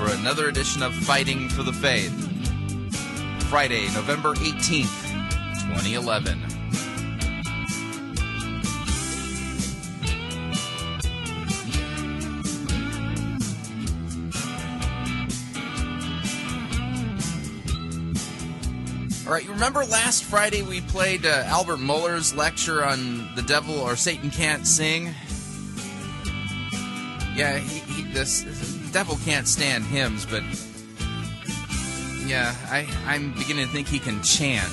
for another edition of Fighting for the Faith. Friday, November 18th, 2011. All right, you remember last Friday we played uh, Albert Mohler's lecture on the devil or Satan can't sing? Yeah, he, he, this, the devil can't stand hymns, but yeah, I, I'm beginning to think he can chant.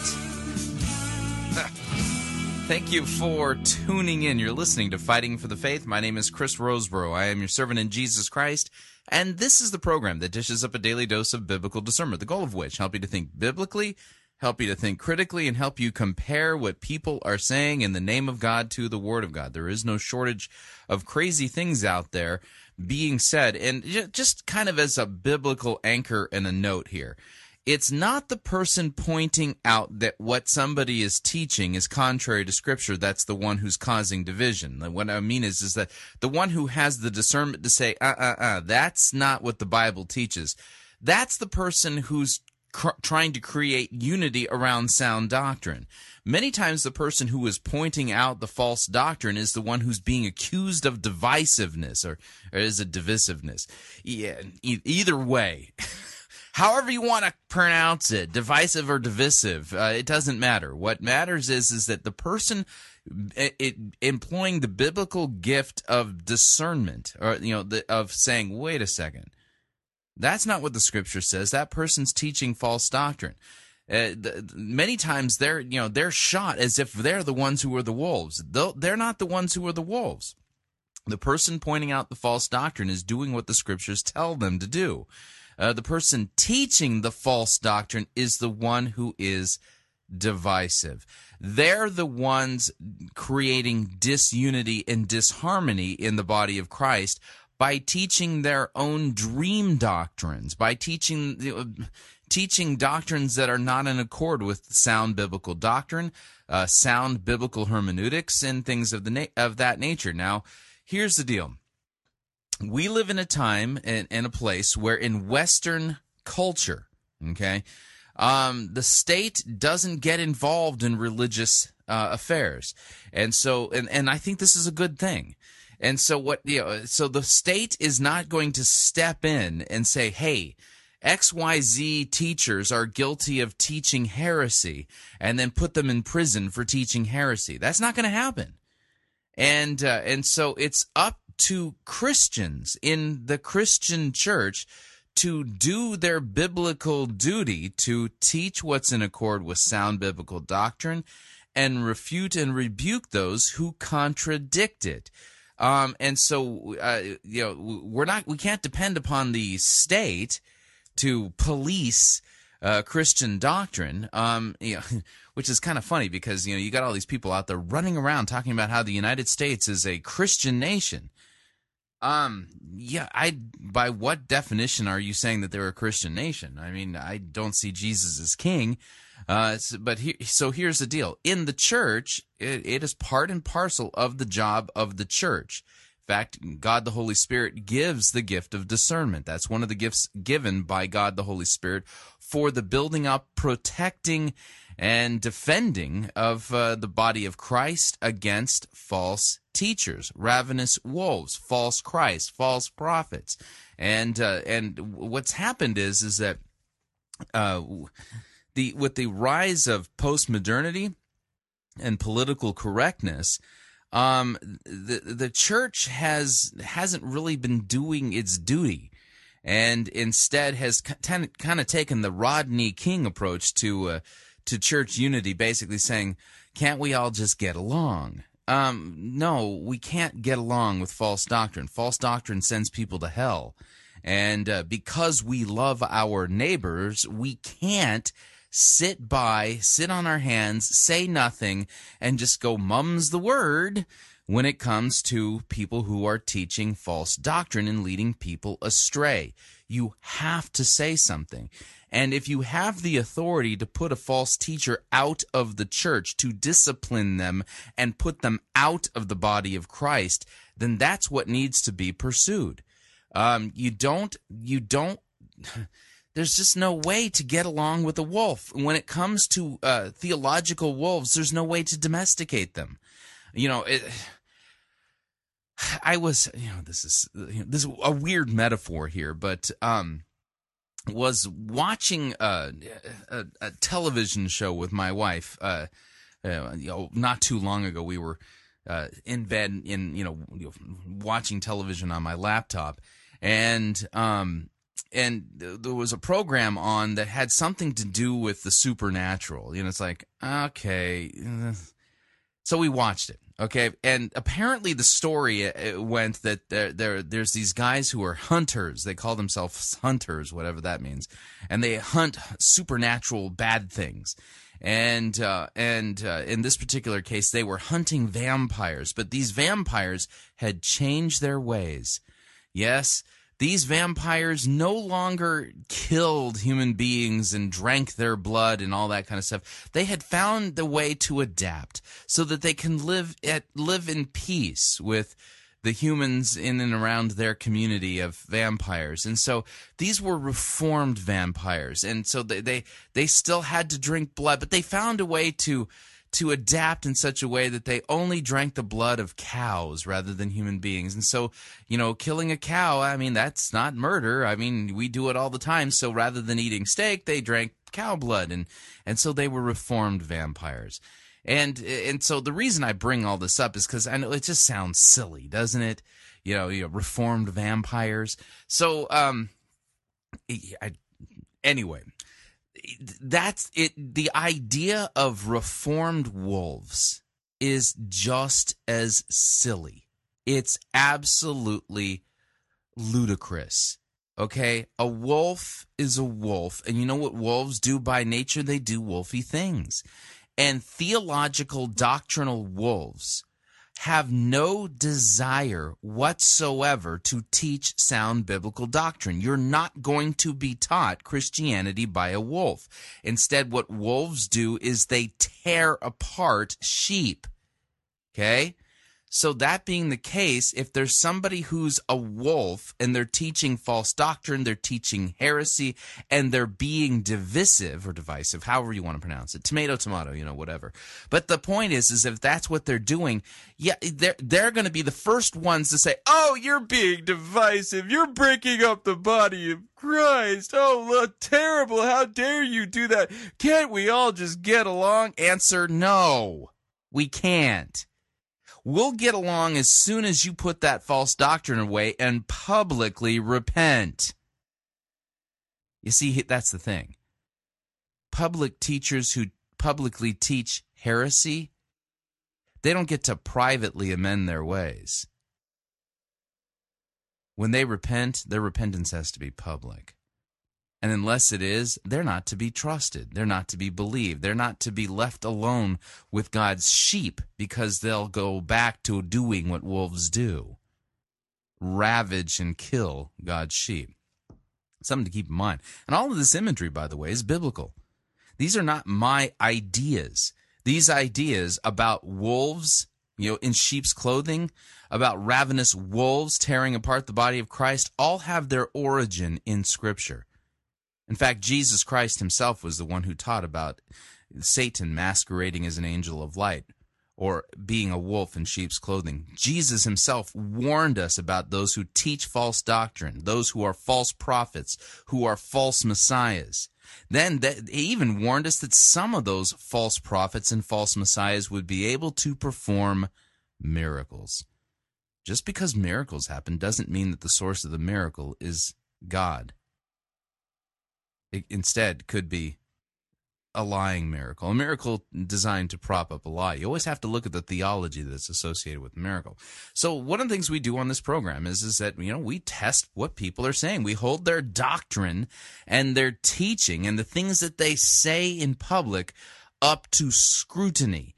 Thank you for tuning in. You're listening to Fighting for the Faith. My name is Chris Rosebrough. I am your servant in Jesus Christ, and this is the program that dishes up a daily dose of biblical discernment, the goal of which help you to think biblically help you to think critically, and help you compare what people are saying in the name of God to the Word of God. There is no shortage of crazy things out there being said. And just kind of as a biblical anchor and a note here. It's not the person pointing out that what somebody is teaching is contrary to scripture that's the one who's causing division. What I mean is is that the one who has the discernment to say, uh uh uh, that's not what the Bible teaches. That's the person who's cr- trying to create unity around sound doctrine. Many times, the person who is pointing out the false doctrine is the one who's being accused of divisiveness or, or is it divisiveness? Yeah, e- either way. However you want to pronounce it, divisive or divisive, uh, it doesn't matter. What matters is is that the person it, it, employing the biblical gift of discernment, or you know, the, of saying, "Wait a second, that's not what the scripture says. That person's teaching false doctrine. Uh, many times they're you know they're shot as if they're the ones who are the wolves. They're, they're not the ones who are the wolves. The person pointing out the false doctrine is doing what the scriptures tell them to do. Uh, the person teaching the false doctrine is the one who is divisive. They're the ones creating disunity and disharmony in the body of Christ by teaching their own dream doctrines, by teaching teaching doctrines that are not in accord with sound biblical doctrine, uh, sound biblical hermeneutics, and things of the na- of that nature. Now, here's the deal: we live in a time and, and a place where, in Western culture, okay, um, the state doesn't get involved in religious uh, affairs, and so, and and I think this is a good thing. And so what you know, so the state is not going to step in and say, "Hey, XYZ teachers are guilty of teaching heresy," and then put them in prison for teaching heresy. That's not going to happen. And uh, and so it's up to Christians in the Christian church to do their biblical duty to teach what's in accord with sound biblical doctrine and refute and rebuke those who contradict it. Um, and so, uh, you know, we're not, we can't depend upon the state to police uh, Christian doctrine. Um, you know, which is kind of funny because you know you got all these people out there running around talking about how the United States is a Christian nation. Um, yeah, I. By what definition are you saying that they're a Christian nation? I mean, I don't see Jesus as king. Uh, but he, so here's the deal: in the church, it, it is part and parcel of the job of the church. In fact, God the Holy Spirit gives the gift of discernment. That's one of the gifts given by God the Holy Spirit for the building up, protecting, and defending of uh, the body of Christ against false teachers, ravenous wolves, false Christ, false prophets, and uh, and what's happened is is that uh, the with the rise of postmodernity and political correctness, um, the the church has hasn't really been doing its duty, and instead has kind of taken the Rodney King approach to uh, to church unity, basically saying, "Can't we all just get along?" Um, no, we can't get along with false doctrine. False doctrine sends people to hell. And uh, because we love our neighbors, we can't sit by, sit on our hands, say nothing, and just go mum's the word when it comes to people who are teaching false doctrine and leading people astray. You have to say something. And if you have the authority to put a false teacher out of the church, to discipline them and put them out of the body of Christ, then that's what needs to be pursued. Um, you don't, you don't, there's just no way to get along with a wolf. When it comes to uh, theological wolves, there's no way to domesticate them. You know, it, I was, you know, this is you know, this is a weird metaphor here, but um, was watching a, a, a, television show with my wife. Uh, uh, you know, not too long ago, we were uh, in bed in you know watching television on my laptop, and um, and there was a program on that had something to do with the supernatural. You know, it's like okay, so we watched it. Okay, and apparently the story uh, went that there, there there's these guys who are hunters. They call themselves hunters, whatever that means, and they hunt supernatural bad things. And uh, and uh, in this particular case, they were hunting vampires, but these vampires had changed their ways. Yes, these vampires no longer killed human beings and drank their blood and all that kind of stuff. They had found the way to adapt so that they can live at live in peace with the humans in and around their community of vampires. And so these were reformed vampires. And so they they, they still had to drink blood, but they found a way to to adapt in such a way that they only drank the blood of cows rather than human beings. And so, you know, killing a cow, I mean, that's not murder. I mean, we do it all the time. So rather than eating steak, they drank cow blood and and so they were reformed vampires. And and so the reason I bring all this up is cuz I know it just sounds silly, doesn't it? You know, you know reformed vampires. So um I, anyway, that's it. The idea of reformed wolves is just as silly. It's absolutely ludicrous. Okay? A wolf is a wolf. And you know what wolves do by nature? They do wolfy things. And theological doctrinal wolves have no desire whatsoever to teach sound biblical doctrine. You're not going to be taught Christianity by a wolf. Instead, what wolves do is they tear apart sheep. Okay? So, that being the case, if there's somebody who's a wolf and they're teaching false doctrine, they're teaching heresy, and they're being divisive or divisive, however you want to pronounce it, tomato, tomato, you know, whatever. But the point is, is if that's what they're doing, yeah, they're they're going to be the first ones to say, "Oh, you're being divisive. You're breaking up the body of Christ. Oh, look, terrible. How dare you do that? Can't we all just get along?" Answer: No, we can't. We'll get along as soon as you put that false doctrine away and publicly repent. You see, that's the thing. Public teachers who publicly teach heresy, they don't get to privately amend their ways. When they repent, their repentance has to be public. And unless it is, they're not to be trusted. They're not to be believed. They're not to be left alone with God's sheep because they'll go back to doing what wolves do ravage and kill God's sheep. Something to keep in mind. And all of this imagery, by the way, is biblical. These are not my ideas. These ideas about wolves, you know, in sheep's clothing, about ravenous wolves tearing apart the body of Christ, all have their origin in Scripture. In fact, Jesus Christ himself was the one who taught about Satan masquerading as an angel of light or being a wolf in sheep's clothing. Jesus himself warned us about those who teach false doctrine, those who are false prophets, who are false messiahs. Then that, he even warned us that some of those false prophets and false messiahs would be able to perform miracles. Just because miracles happen doesn't mean that the source of the miracle is God. Instead could be a lying miracle, a miracle designed to prop up a lie. You always have to look at the theology that's associated with miracle. So one of the things we do on this program is is that you know we test what people are saying. We hold their doctrine and their teaching and the things that they say in public up to scrutiny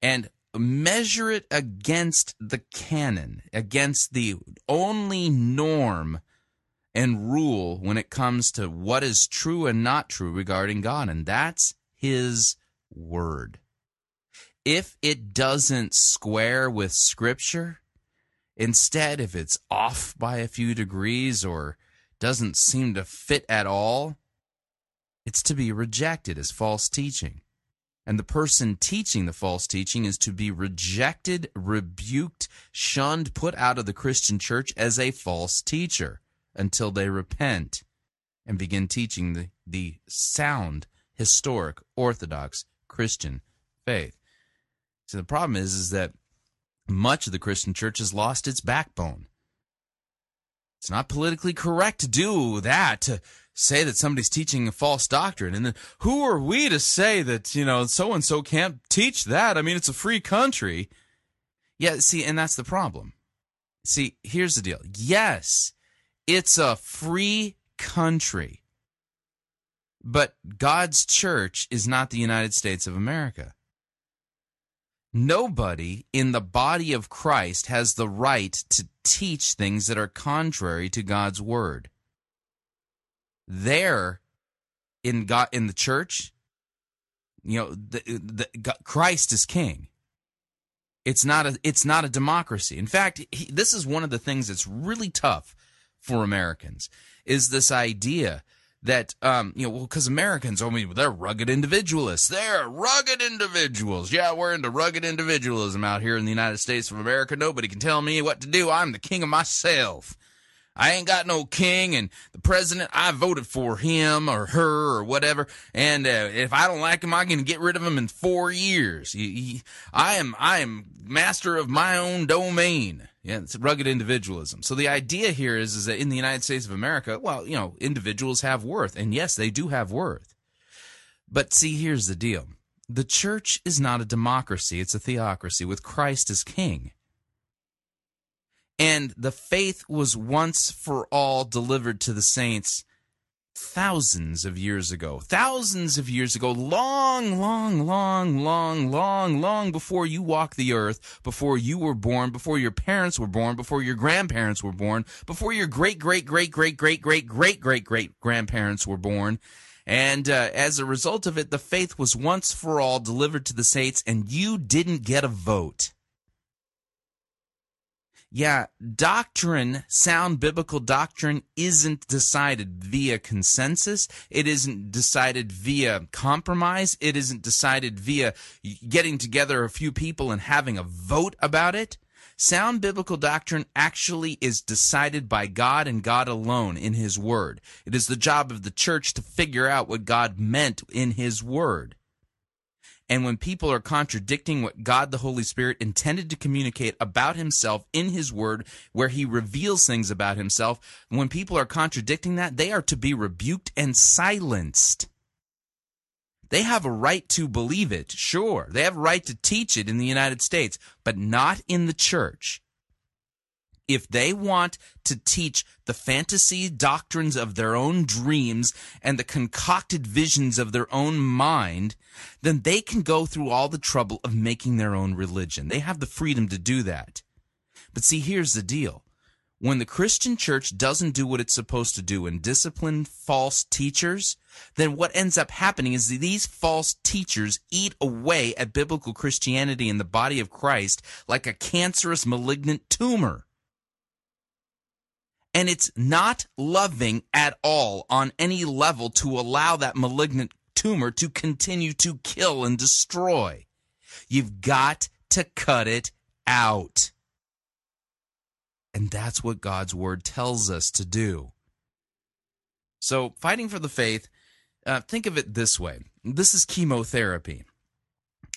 and measure it against the canon, against the only norm and rule when it comes to what is true and not true regarding God, and that's his word. If it doesn't square with scripture, instead, if it's off by a few degrees or doesn't seem to fit at all, it's to be rejected as false teaching. And the person teaching the false teaching is to be rejected, rebuked, shunned, put out of the Christian church as a false teacher until they repent and begin teaching the, the sound historic, orthodox Christian faith. So the problem is, is that much of the Christian church has lost its backbone. It's not politically correct to do that, to say that somebody's teaching a false doctrine. And then who are we to say that, you know, so and so can't teach that? I mean, it's a free country. Yeah, see, and that's the problem. See, here's the deal. Yes, it's a free country. But God's church is not the United States of America. Nobody in the body of Christ has the right to teach things that are contrary to God's word. There, in God, in the church, you know, the, the, Christ is king. It's not a it's not a democracy. In fact, he, this is one of the things that's really tough for Americans is this idea that um you know well because Americans I mean they're rugged individualists they're rugged individuals yeah we're into rugged individualism out here in the United States of America nobody can tell me what to do I'm the king of myself I ain't got no king, and the president, I voted for him or her or whatever. And uh, if I don't like him, I can get rid of him in four years. He, he, I am, I am master of my own domain. Yeah, it's rugged individualism. So the idea here is, is that in the United States of America, well, you know, individuals have worth, and yes, they do have worth. But see, here's the deal: the church is not a democracy; it's a theocracy with Christ as king. And the faith was once for all delivered to the saints thousands of years ago. Thousands of years ago. Long, long, long, long, long, long before you walked the earth, before you were born, before your parents were born, before your grandparents were born, before your great, great, great, great, great, great, great, great, great grandparents were born. And uh, as a result of it, the faith was once for all delivered to the saints, and you didn't get a vote. Yeah, doctrine, sound biblical doctrine isn't decided via consensus. It isn't decided via compromise. It isn't decided via getting together a few people and having a vote about it. Sound biblical doctrine actually is decided by God and God alone in His Word. It is the job of the church to figure out what God meant in His Word. And when people are contradicting what God the Holy Spirit intended to communicate about himself in his word, where he reveals things about himself, when people are contradicting that, they are to be rebuked and silenced. They have a right to believe it, sure. They have a right to teach it in the United States, but not in the church if they want to teach the fantasy doctrines of their own dreams and the concocted visions of their own mind, then they can go through all the trouble of making their own religion. They have the freedom to do that. But see, here's the deal. When the Christian church doesn't do what it's supposed to do and discipline false teachers, then what ends up happening is these false teachers eat away at biblical Christianity in the body of Christ like a cancerous malignant tumor and it's not loving at all on any level to allow that malignant tumor to continue to kill and destroy. You've got to cut it out. And that's what God's word tells us to do. So, fighting for the faith Uh, think of it this way: this is chemotherapy,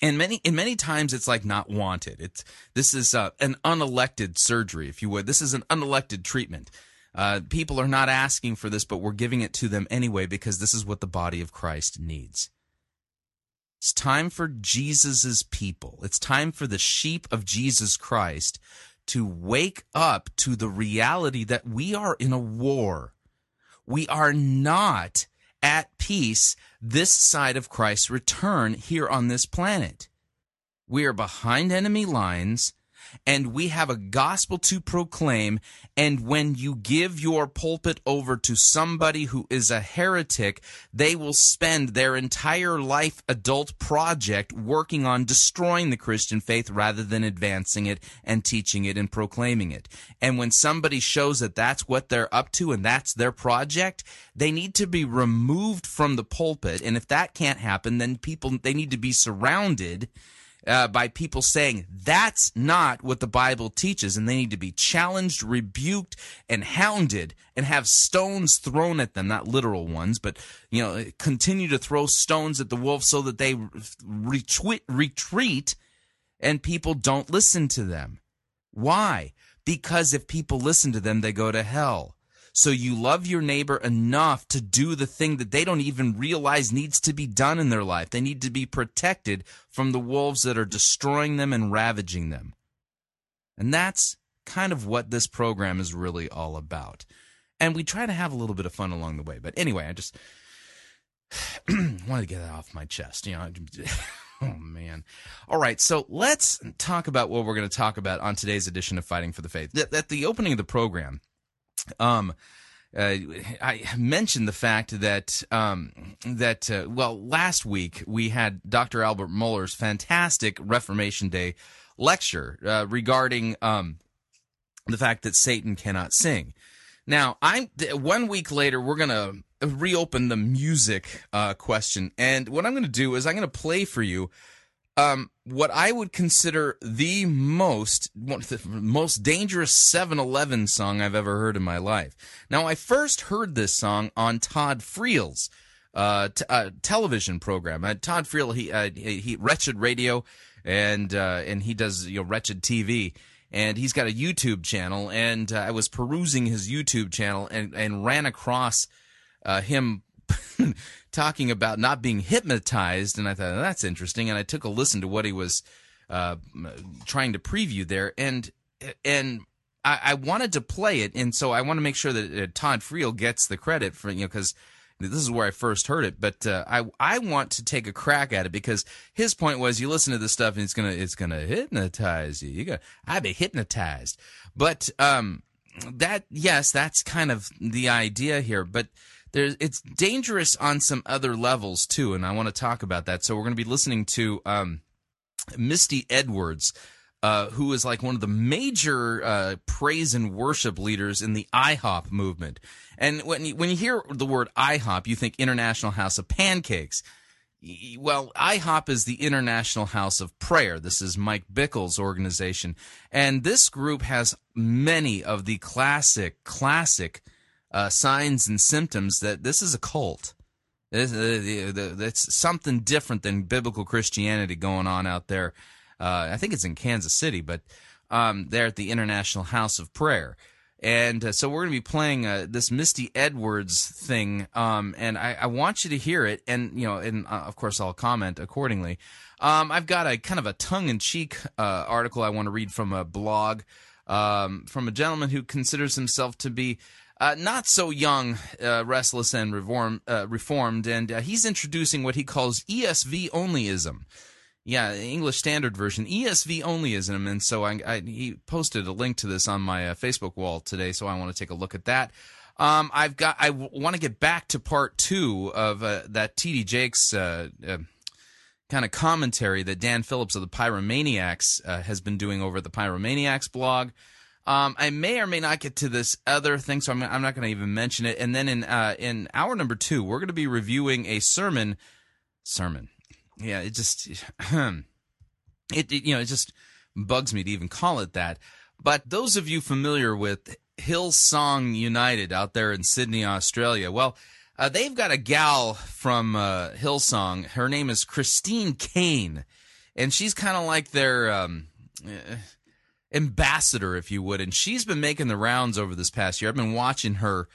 and many in many times it's like not wanted. It's this is uh, an unelected surgery, if you would. This is an unelected treatment. Uh, people are not asking for this, but we're giving it to them anyway because this is what the body of Christ needs. It's time for Jesus's people. It's time for the sheep of Jesus Christ to wake up to the reality that we are in a war. We are not at peace this side of Christ's return here on this planet. We are behind enemy lines and we have a gospel to proclaim. And when you give your pulpit over to somebody who is a heretic, they will spend their entire life adult project working on destroying the Christian faith rather than advancing it and teaching it and proclaiming it. And when somebody shows that that's what they're up to and that's their project, they need to be removed from the pulpit. And if that can't happen, then people, they need to be surrounded uh, by people saying that's not what the Bible teaches, and they need to be challenged, rebuked, and hounded, and have stones thrown at them, not literal ones, but you know, continue to throw stones at the wolf so that they retreat, retreat, and people don't listen to them. Why? Because if people listen to them, they go to hell. So you love your neighbor enough to do the thing that they don't even realize needs to be done in their life. They need to be protected from the wolves that are destroying them and ravaging them. And that's kind of what this program is really all about. And we try to have a little bit of fun along the way. But anyway, I just wanted to get that off my chest. You know, oh man. All right, so let's talk about what we're going to talk about on today's edition of Fighting for the Faith. At the opening of the program, um, uh, I mentioned the fact that um, that uh, well, last week we had Dr. Albert Mohler's fantastic Reformation Day lecture uh, regarding um, the fact that Satan cannot sing. Now, I'm one week later. We're gonna reopen the music uh, question, and what I'm gonna do is I'm gonna play for you um, what I would consider the most the most dangerous 7-Eleven song I've ever heard in my life. Now, I first heard this song on Todd Friel's uh, t- uh, television program. Uh, Todd Friel, he, uh, he, he Wretched Radio, and uh, and he does you know Wretched TV. And he's got a YouTube channel, and uh, I was perusing his YouTube channel and, and ran across him talking about not being hypnotized, and I thought that's interesting. And I took a listen to what he was uh, trying to preview there, and and I, I, wanted to play it, and so I want to make sure that uh, Todd Friel gets the credit for you know because this is where I first heard it, but uh, I I want to take a crack at it because his point was you listen to this stuff and it's gonna it's gonna hypnotize you. You got I'd be hypnotized, but um that yes that's kind of the idea here, but there's it's dangerous on some other levels too, and I want to talk about that. So we're going to be listening to um, Misty Edwards. Uh, who is like one of the major uh, praise and worship leaders in the IHOP movement. And when you, when you hear the word IHOP, you think International House of Pancakes. Well, IHOP is the International House of Prayer. This is Mike Bickle's organization. And this group has many of the classic, classic uh, signs and symptoms that this is a cult. It's, uh, something different than biblical Christianity going on out there. Uh, I think it's in Kansas City, but um, there at the International House of Prayer. And uh, so we're going to be playing uh, this Misty Edwards thing, um, and I, I, want you to hear it. And you know, and uh, of course, I'll comment accordingly. Um, I've got a kind of a tongue-in-cheek uh, article I want to read from a blog um, from a gentleman who considers himself to be uh, not so young, uh, restless, and reform, uh, reformed, and uh, he's introducing what he calls ESV onlyism. Yeah, English Standard Version, ESV onlyism, and so I, I, he posted a link to this on my uh, Facebook wall today, so I want to take a look at that. Um, I've got. I w- want to get back to part two of that T.D. Jakes kind of commentary that Dan Phillips of the Pyromaniacs has been doing over the Pyromaniacs blog. Um, I may or may not get to this other thing, so I'm, I'm not going to even mention it. And then in uh, in hour number two, we're going to be reviewing a sermon. Sermon, yeah. It just it, it you know it just bugs me to even call it that. But those of you familiar with Hillsong United out there in Sydney, Australia, well, Uh, they've got a gal from uh, Hillsong. Her name is Christine Caine, and she's kind of like their um, uh, ambassador, if you would. And she's been making the rounds over this past year. I've been watching her,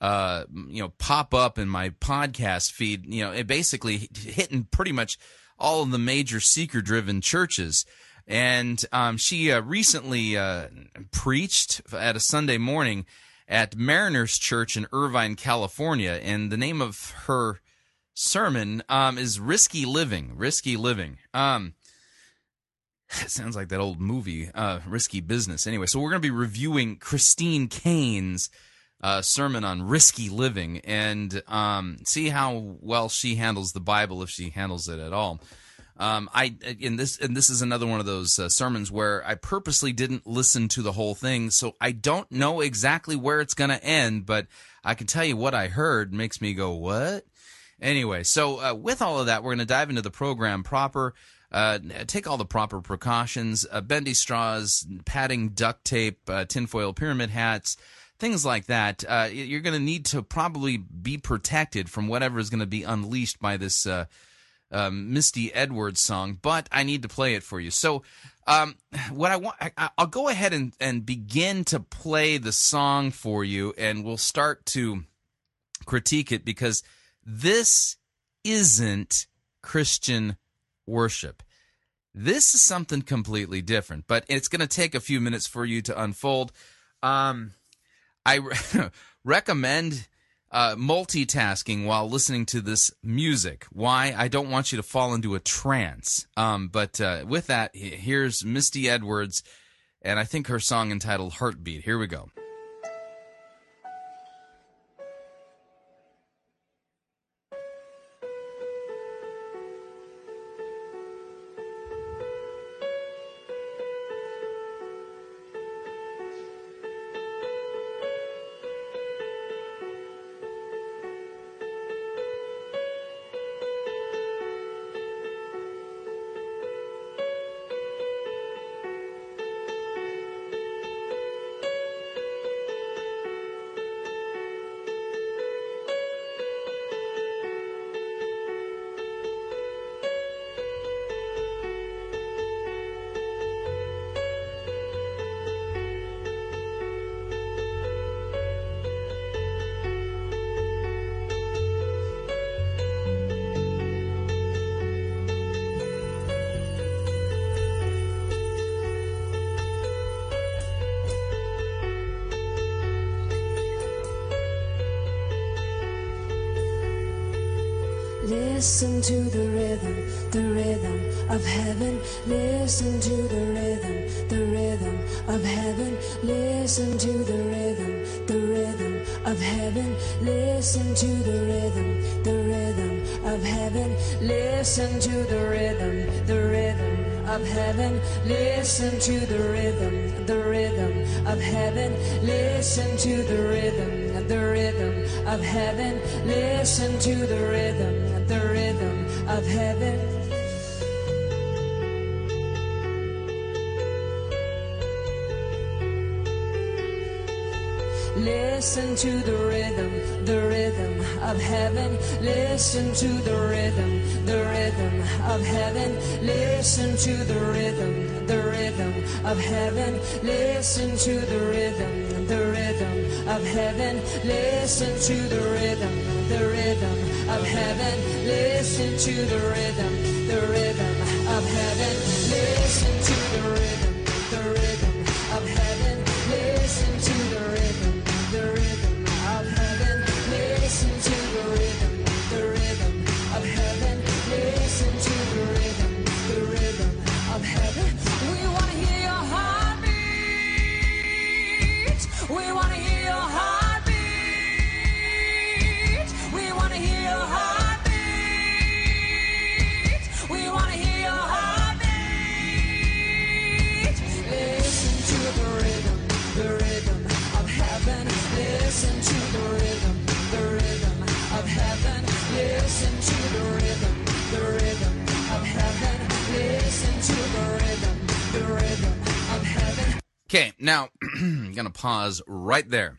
uh, you know, pop up in my podcast feed. You know, it basically hitting pretty much all of the major seeker-driven churches. And um, she uh, recently uh, preached at a Sunday morning at Mariners Church in Irvine, California. And the name of her sermon um, is Risky Living. Risky Living. Um, it sounds like that old movie, uh, Risky Business. Anyway, so we're going to be reviewing Christine Caine's uh, sermon on risky living and um, see how well she handles the Bible, if she handles it at all. Um, I in this and this is another one of those uh, sermons where I purposely didn't listen to the whole thing, so I don't know exactly where it's going to end. But I can tell you what I heard makes me go, "What?" Anyway, so uh, with all of that, we're going to dive into the program proper. Uh, take all the proper precautions: uh, bendy straws, padding, duct tape, uh, tinfoil pyramid hats things like that. Uh, you're going to need to probably be protected from whatever is going to be unleashed by this uh, um, Misty Edwards song, but I need to play it for you. So, um, what I want, I, will go ahead and, and begin to play the song for you, and we'll start to critique it because this isn't Christian worship. This is something completely different, but it's going to take a few minutes for you to unfold. Um, I re- recommend uh, multitasking while listening to this music. Why? I don't want you to fall into a trance. Um, but uh, with that, here's Misty Edwards, and I think her song entitled Heartbeat. Here we go. Listen to the rhythm, the rhythm of heaven. Listen to the rhythm, the rhythm of heaven. Listen to the rhythm, the rhythm of heaven. Listen to the rhythm, the rhythm of heaven. Listen to the rhythm, the rhythm of heaven. Listen to the rhythm, the rhythm of heaven. Listen to the rhythm, Okay, now I'm going to pause right there.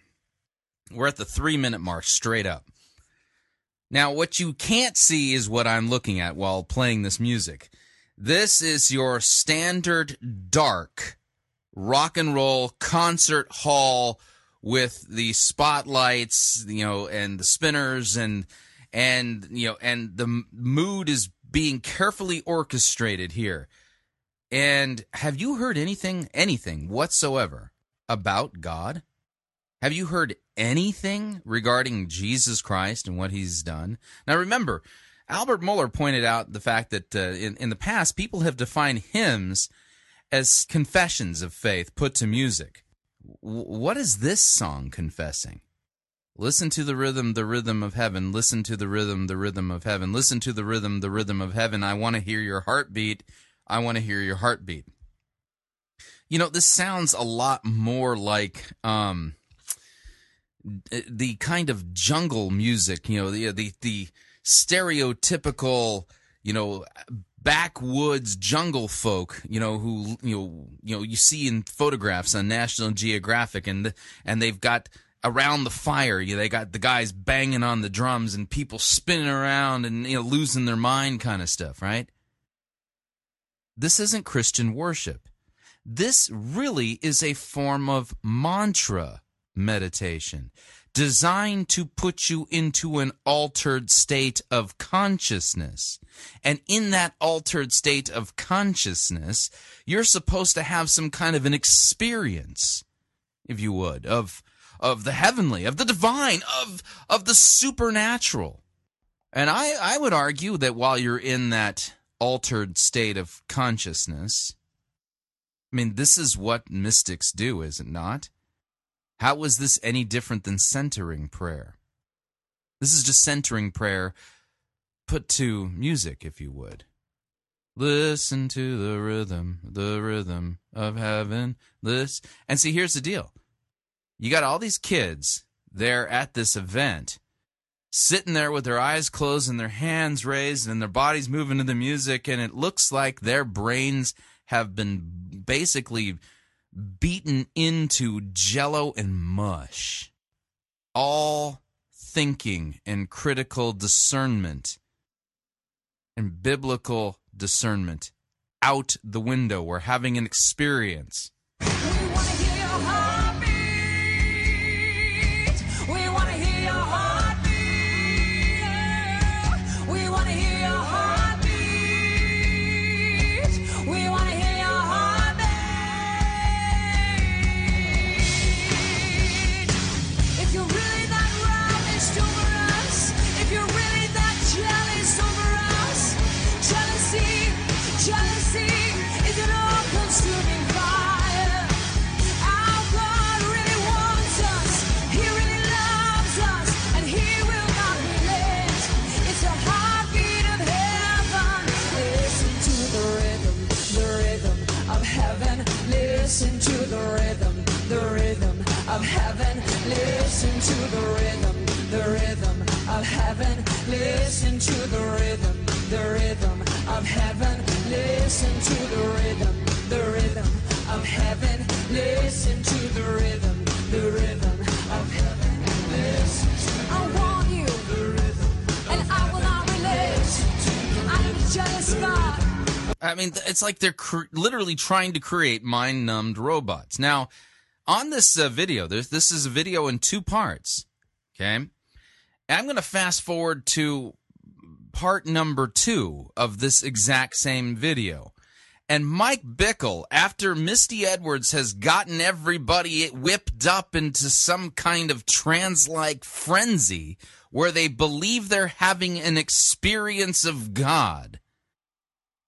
We're at the three minute mark straight up. Now, what you can't see is what I'm looking at while playing this music. This is your standard dark rock and roll concert hall with the spotlights, you know, and the spinners and and you know, and the mood is being carefully orchestrated here. And have you heard anything anything whatsoever about God? Have you heard anything regarding Jesus Christ and what he's done? Now remember, Albert Mohler pointed out the fact that uh, in, in the past, people have defined hymns as confessions of faith put to music. W- what is this song confessing? Listen to the rhythm, the rhythm of heaven. Listen to the rhythm, the rhythm of heaven. Listen to the rhythm, the rhythm of heaven. I want to hear your heartbeat. I want to hear your heartbeat. You know, this sounds a lot more like um, the kind of jungle music, you know, the the the stereotypical, you know, backwoods jungle folk, you know, who you know, you know, you see in photographs on National Geographic and and they've got around the fire, you know, they got the guys banging on the drums and people spinning around and you know losing their mind kind of stuff, right? This isn't Christian worship. This really is a form of mantra meditation designed to put you into an altered state of consciousness. And in that altered state of consciousness, you're supposed to have some kind of an experience, if you would, of of the heavenly, of the divine, of of the supernatural. And I, I would argue that while you're in that altered state of consciousness, I mean, this is what mystics do, is it not? How was this any different than centering prayer? This is just centering prayer put to music, if you would. Listen to the rhythm, the rhythm of heaven. Listen. And see, here's the deal. You got all these kids there at this event, sitting there with their eyes closed and their hands raised and their bodies moving to the music, and it looks like their brains have been basically beaten into jello and mush. All thinking and critical discernment and biblical discernment out the window. We're having an experience. Heaven, listen to the rhythm, the rhythm of heaven. Listen to the rhythm, the rhythm of heaven. Listen to the rhythm, the rhythm of heaven. Listen to the rhythm, the rhythm of heaven. Listen to the I want you, the rhythm, and I will not relate. I am a jealous God. I mean, it's like they're cr- literally trying to create mind numbed robots. Now, on this uh, video, this is a video in two parts. Okay. I'm going to fast forward to part number two of this exact same video. And Mike Bickle, after Misty Edwards has gotten everybody whipped up into some kind of trance like frenzy where they believe they're having an experience of God,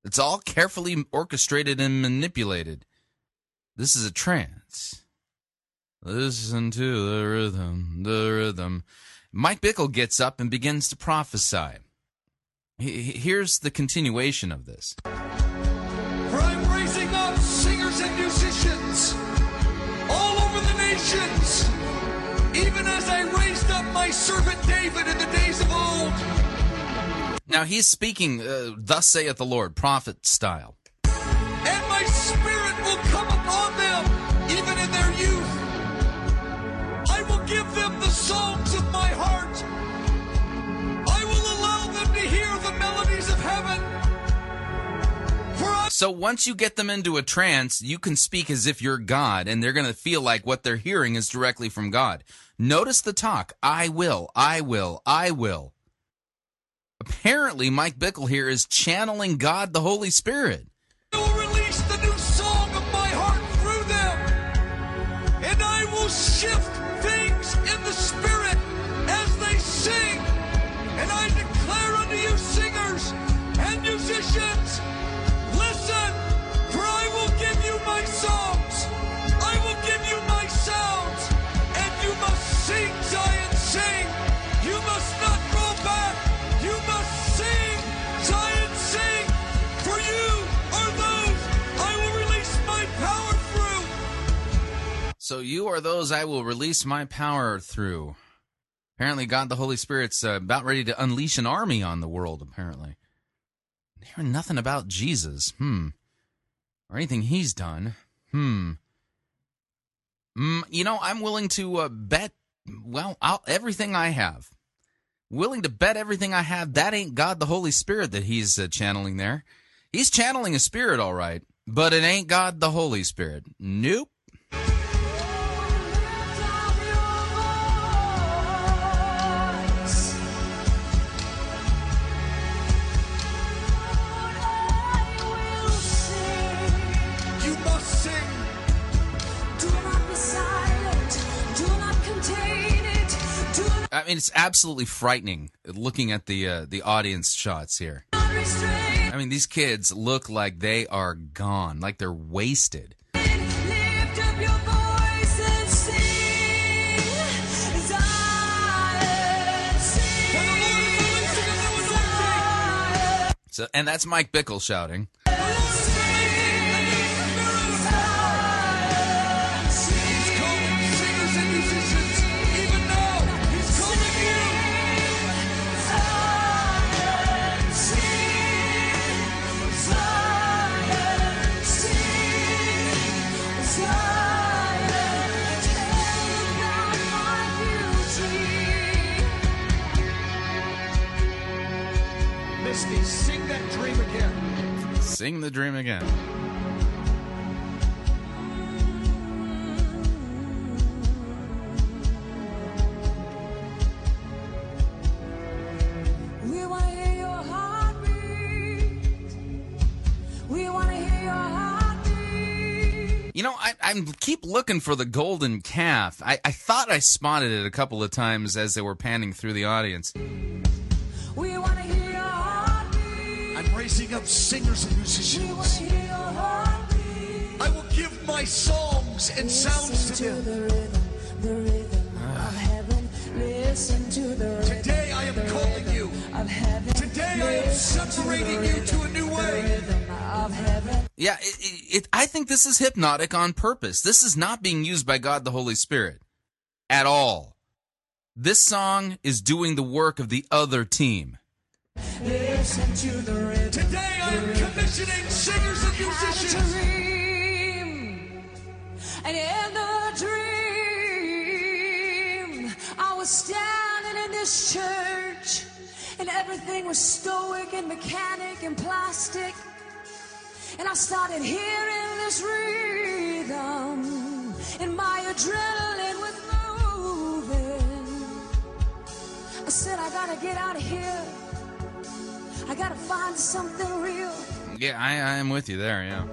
it's all carefully orchestrated and manipulated. This is a trance. Listen to the rhythm, the rhythm. Mike Bickle gets up and begins to prophesy. Here's the continuation of this. For I'm raising up singers and musicians all over the nations, even as I raised up my servant David in the days of old. Now he's speaking, uh, thus saith the Lord, prophet style. And my spirit will come So once you get them into a trance, you can speak as if you're God, and they're going to feel like what they're hearing is directly from God. Notice the talk I will, I will, I will. Apparently, Mike Bickle here is channeling God the Holy Spirit. Will release the new song of my heart through them. And I will shift So you are those I will release my power through. Apparently, God the Holy Spirit's uh, about ready to unleash an army on the world, apparently. Hearing nothing about Jesus. Hmm. Or anything he's done. Hmm. Mm, you know, I'm willing to uh, bet, well, I'll, everything I have. Willing to bet everything I have that ain't God the Holy Spirit that he's uh, channeling there. He's channeling a spirit, all right, but it ain't God the Holy Spirit. Nope. I mean, it's absolutely frightening looking at the uh, the audience shots here. I mean, these kids look like they are gone, like they're wasted. So, and that's Mike Bickle shouting. Sing the dream again. We want to hear your heartbeat. We want to hear your heartbeat. You know, I, I keep looking for the golden calf. I, I thought I spotted it a couple of times as they were panning through the audience. Raising up singers and We want to musicians. hear your heartbeat. I will give my songs and sounds to Listen to them. the rhythm, the rhythm of heaven. Listen to the rhythm. Today I am the calling rhythm you. Of heaven. Today I am Listen to separating you rhythm, to a new way. The rhythm of heaven. Yeah, it, it, it, I think this is hypnotic on purpose. This is not being used by God the Holy Spirit at all. This song is doing the work of the other team. Listen to the rhythm. Today I am commissioning singers and had a musicians. dream, and in the dream, I was standing in this church, and everything was stoic and mechanic and plastic. And I started hearing this rhythm, and my adrenaline was moving. I said, I gotta get out of here. I gotta find something real. Yeah, I, I am with you there, yeah.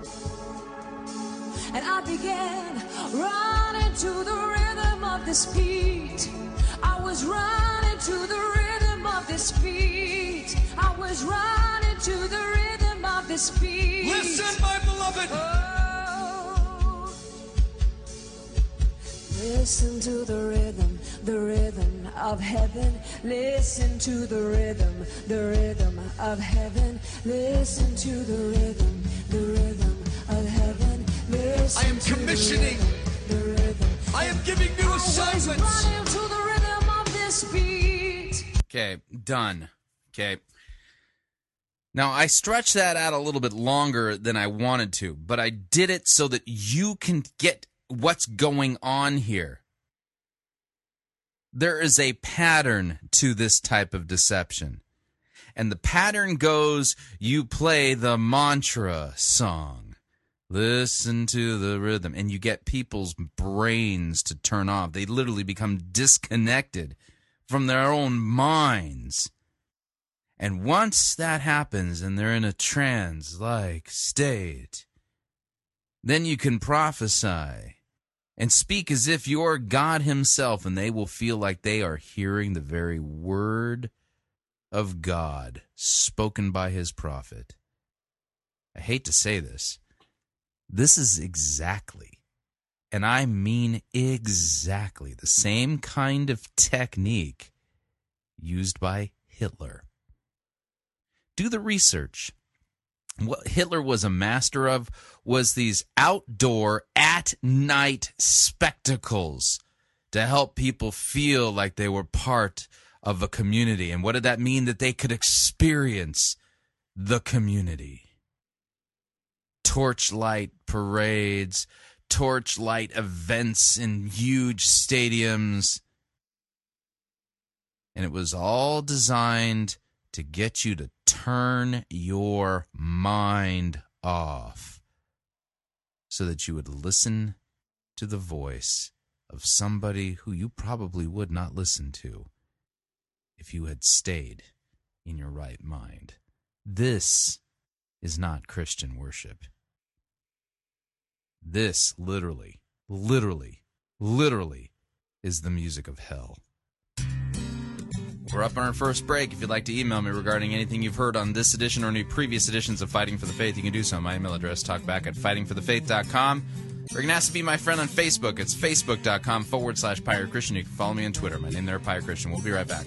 And I began running to the rhythm of this beat. I was running to the rhythm of this beat. I was running to the rhythm of this beat. Listen, my beloved. Oh. Listen to the rhythm, the rhythm of heaven. Listen to the rhythm, the rhythm of heaven. Listen to the rhythm, the rhythm of heaven. Listen I am to the commissioning. rhythm, the rhythm. I am giving new assignments. to the rhythm of this beat. Okay, done. Okay. Now, I stretched that out a little bit longer than I wanted to, but I did it so that you can get what's going on here. There is a pattern to this type of deception. And the pattern goes you play the mantra song. Listen to the rhythm. And you get people's brains to turn off. They literally become disconnected from their own minds. And once that happens and they're in a trance like state, then you can prophesy and speak as if you're God Himself, and they will feel like they are hearing the very word of God spoken by His prophet. I hate to say this. This is exactly, and I mean exactly, the same kind of technique used by Hitler. Do the research what Hitler was a master of was these outdoor at night spectacles to help people feel like they were part of a community. And what did that mean? That they could experience the community. Torchlight parades, torchlight events in huge stadiums. And it was all designed to get you to turn your mind off so that you would listen to the voice of somebody who you probably would not listen to if you had stayed in your right mind. This is not Christian worship. This literally, literally, literally is the music of hell. We're up on our first break. If you'd like to email me regarding anything you've heard on this edition or any previous editions of Fighting for the Faith, you can do so. My email address, talkback at fightingforthefaith.com. Or you can ask to be my friend on Facebook. It's facebook.com forward slash Pirate Christian. You can follow me on Twitter. My name there, Pirate Christian. We'll be right back.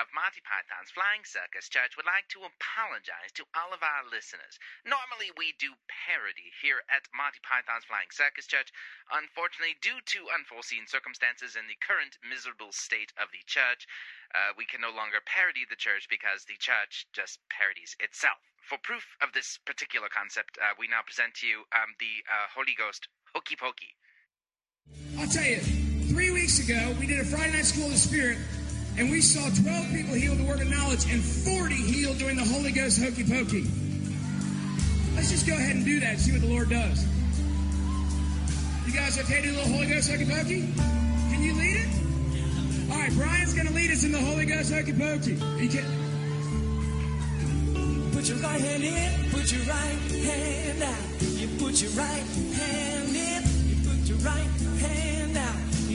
of Monty Python's Flying Circus Church would like to apologize to all of our listeners. Normally, we do parody here at Monty Python's Flying Circus Church. Unfortunately, due to unforeseen circumstances and the current miserable state of the church, uh, we can no longer parody the church because the church just parodies itself. For proof of this particular concept, uh, we now present to you um, the uh, Holy Ghost Hokey Pokey. I'll tell you, three weeks ago, we did a Friday night school of the Spirit, and we saw 12 people healed the word of knowledge and 40 healed during the Holy Ghost hokey pokey. Let's just go ahead and do that and see what the Lord does. You guys okay to do the Holy Ghost hokey pokey? Can you lead it? All right, Brian's going to lead us in the Holy Ghost hokey pokey. Put your right hand in, put your right hand out. You put your right hand in, you put your right hand.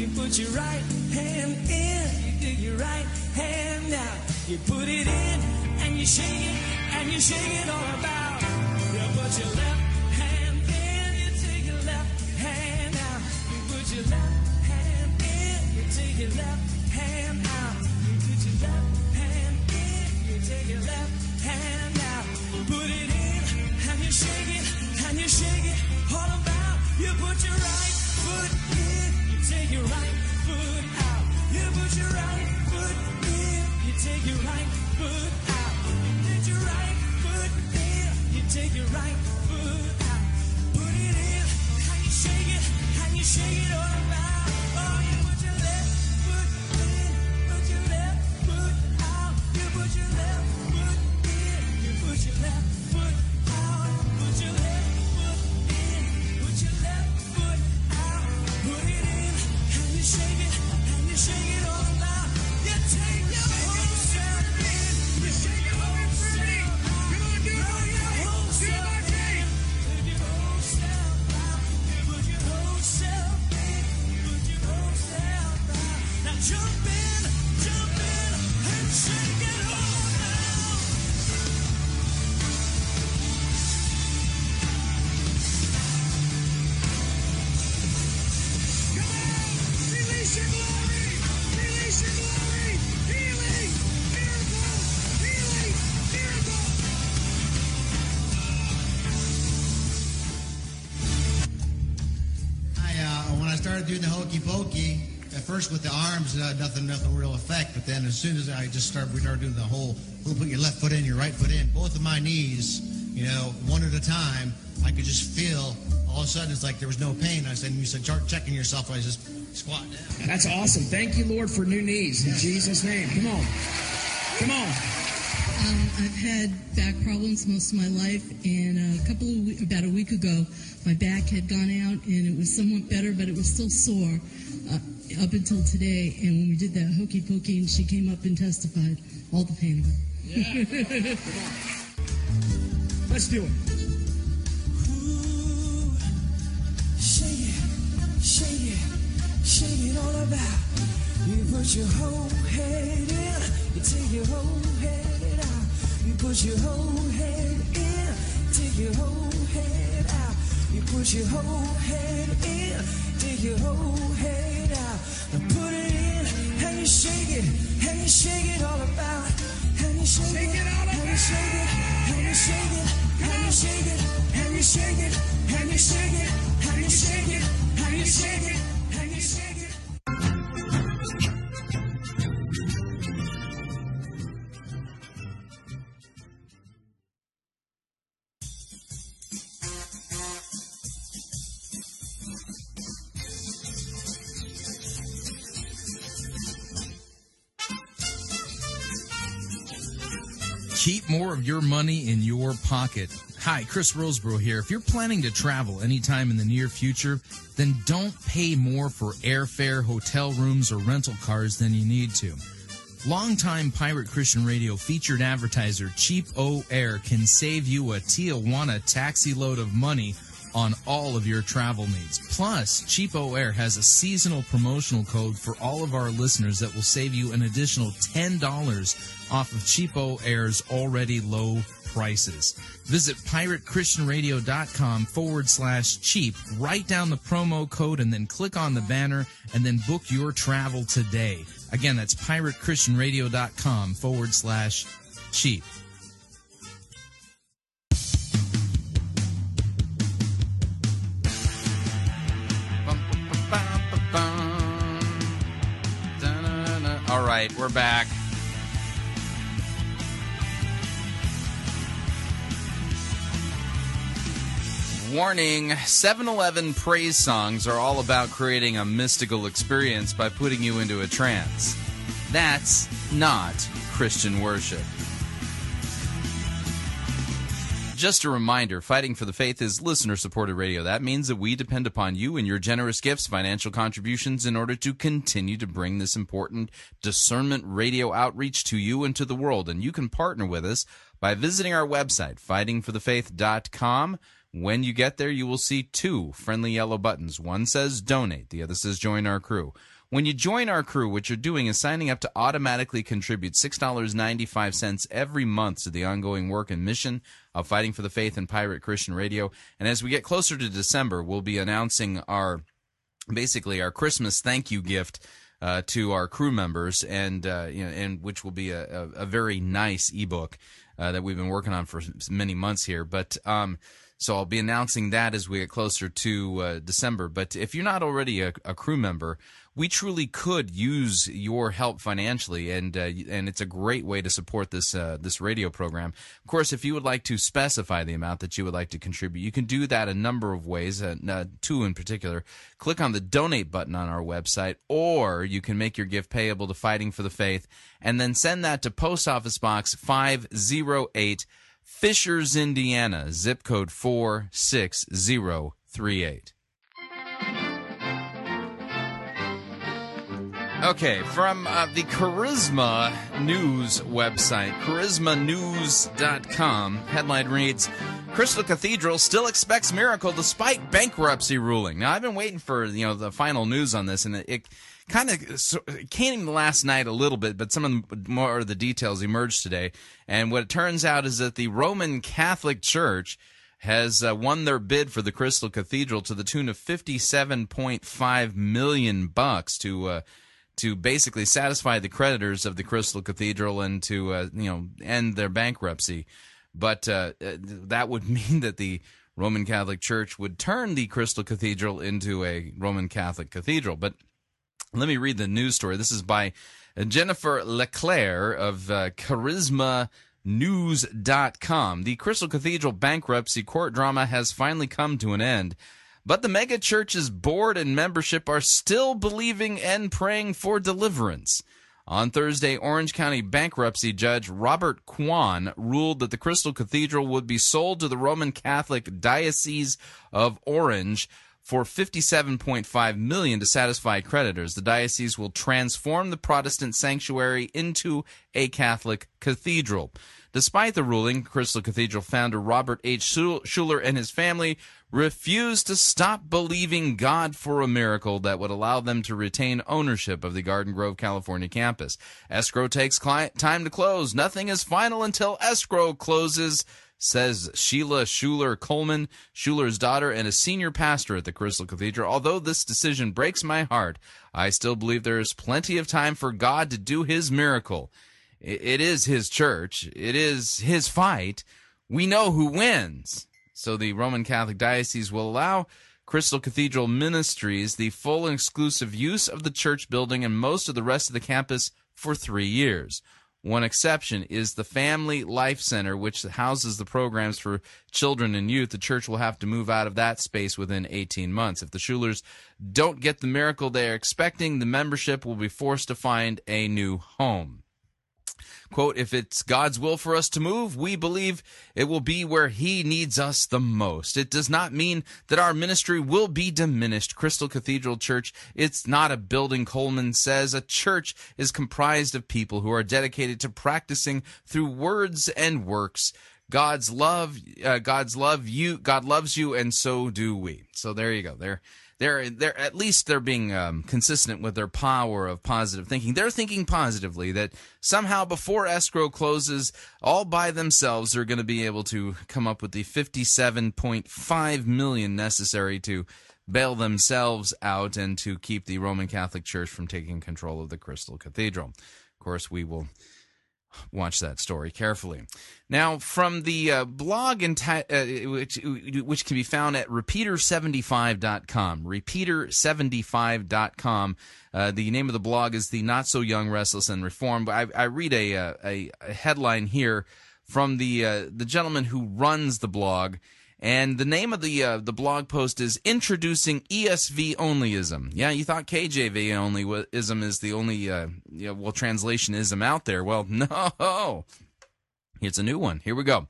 You put your right hand in, you do your right hand out. You put it in and you shake it and you shake it all about. You put your left hand in, you take your left hand out. You put your left hand in, you take your left hand out. You put your left hand in, you take your left hand out. You put it in and you shake it and you shake it all about. You put your right foot in, take your right foot out. You put your right foot in, you take your right foot out. You put your right foot in, you take your right foot out. Put it in and you shake it and you shake it all about. Hokey pokey, at first with the arms, uh, nothing, nothing real effect. But then as soon as I just started, we started doing the whole, we'll put your left foot in, your right foot in, both of my knees, you know, one at a time. I could just feel. All of a sudden, it's like there was no pain. I said, you said, start checking yourself. I just squat down. That's awesome. Thank you, Lord, for new knees in Jesus' name. Come on. Come on. Um, I've had back problems most of my life, and a couple of we- about a week ago, my back had gone out, and it was somewhat better, but it was still sore uh, up until today. And when we did that hokey pokey, and she came up and testified, all the pain gone. Let's do it. Shake it, shake it, shake it all about. You put your whole head in, you take your whole head out. Put your whole head in, take your whole head out. You put your whole head in, take your whole head out. Now put it in, and you shake it, and you shake it all about. And you shake, Shake it, it and you shake it, and you shake it, and you shake it, and you shake it, and you shake it, and you shake it, and you shake it, of your money in your pocket. Hi, Chris Rosebrough here. If you're planning to travel anytime in the near future, then don't pay more for airfare, hotel rooms, or rental cars than you need to. Longtime Pirate Christian Radio featured advertiser Cheap O Air can save you a Tijuana taxi load of money on all of your travel needs. Plus, CheapOair has a seasonal promotional code for all of our listeners that will save you an additional $10 off of CheapOair's already low prices. Visit piratechristianradio.com forward slash cheap. Write down the promo code and then click on the banner and then book your travel today. Again, that's piratechristianradio.com forward slash cheap. All right, we're back. Warning 7 Eleven praise songs are all about creating a mystical experience by putting you into a trance. That's not Christian worship. Just a reminder Fighting for the Faith is listener supported radio. That means that we depend upon you and your generous gifts, financial contributions, in order to continue to bring this important discernment radio outreach to you and to the world. And you can partner with us by visiting our website, fightingforthefaith.com. When you get there, you will see two friendly yellow buttons. One says donate, the other says join our crew. When you join our crew, what you're doing is signing up to automatically contribute $6.95 every month to the ongoing work and mission of Fighting for the Faith and Pirate Christian Radio. And as we get closer to December, we'll be announcing our basically our Christmas thank you gift uh, to our crew members, and uh, you know, and which will be a, a, a very nice ebook uh, that we've been working on for many months here. But um, so I'll be announcing that as we get closer to uh, December. But if you're not already a, a crew member, we truly could use your help financially, and uh, and it's a great way to support this uh, this radio program. Of course, if you would like to specify the amount that you would like to contribute, you can do that a number of ways. Uh, uh, two in particular. Click on the donate button on our website, or you can make your gift payable to Fighting for the Faith, and then send that to Post Office Box five zero eight. Fishers, Indiana, zip code 46038. Okay, from uh, the Charisma News website, charismanews.com, headline reads Crystal Cathedral still expects miracle despite bankruptcy ruling. Now, I've been waiting for, you know, the final news on this, and it, it kind of so, came last night a little bit, but some of the more of the details emerged today. And what it turns out is that the Roman Catholic Church has uh, won their bid for the Crystal Cathedral to the tune of 57.5 million bucks to uh, to basically satisfy the creditors of the Crystal Cathedral and to uh, you know end their bankruptcy. But uh, uh, that would mean that the Roman Catholic Church would turn the Crystal Cathedral into a Roman Catholic cathedral. But let me read the news story. This is by Jennifer LeClaire of uh, Charisma News.com. The Crystal Cathedral bankruptcy court drama has finally come to an end, but the megachurch's board and membership are still believing and praying for deliverance. On Thursday, Orange County bankruptcy judge Robert Kwan ruled that the Crystal Cathedral would be sold to the Roman Catholic Diocese of Orange for 57.5 million to satisfy creditors. The diocese will transform the Protestant sanctuary into a Catholic cathedral. Despite the ruling, Crystal Cathedral founder Robert H. Schuller and his family refused to stop believing God for a miracle that would allow them to retain ownership of the Garden Grove, California campus. Escrow takes time to close. Nothing is final until escrow closes says Sheila Schuller Coleman, Schuller's daughter and a senior pastor at the Crystal Cathedral. Although this decision breaks my heart, I still believe there is plenty of time for God to do his miracle. It is his church, it is his fight. We know who wins. So the Roman Catholic Diocese will allow Crystal Cathedral Ministries the full and exclusive use of the church building and most of the rest of the campus for three years. One exception is the Family Life Center, which houses the programs for children and youth. The church will have to move out of that space within 18 months. If the Schullers don't get the miracle they are expecting, the membership will be forced to find a new home. Quote, if it's God's will for us to move, we believe it will be where He needs us the most. It does not mean that our ministry will be diminished. Crystal Cathedral Church, it's not a building, Coleman says. A church is comprised of people who are dedicated to practicing through words and works. God's love, uh, God's love you, God loves you, and so do we. So there you go. There they're they're at least they're being um, consistent with their power of positive thinking. They're thinking positively that somehow before escrow closes, all by themselves, they're going to be able to come up with the fifty-seven point five million necessary to bail themselves out and to keep the Roman Catholic Church from taking control of the Crystal Cathedral. Of course, we will watch that story carefully. Now, from the uh, blog, uh, which, which can be found at repeater75.com, repeater75.com. Uh, the name of the blog is The Not So Young, Restless, and Reformed. I, I read a, uh, a, a, headline here from the, uh, the gentleman who runs the blog, and the name of the uh, the blog post is introducing ESV onlyism. Yeah, you thought KJV onlyism is the only uh, you know, well translationism out there. Well, no, it's a new one. Here we go.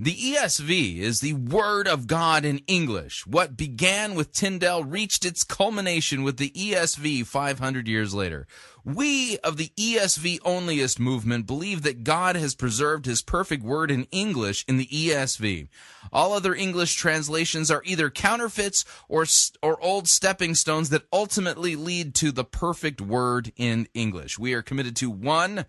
The ESV is the Word of God in English. What began with Tyndale reached its culmination with the ESV 500 years later. We of the ESV onlyist movement believe that God has preserved his perfect word in English in the ESV. All other English translations are either counterfeits or, or old stepping stones that ultimately lead to the perfect word in English. We are committed to one,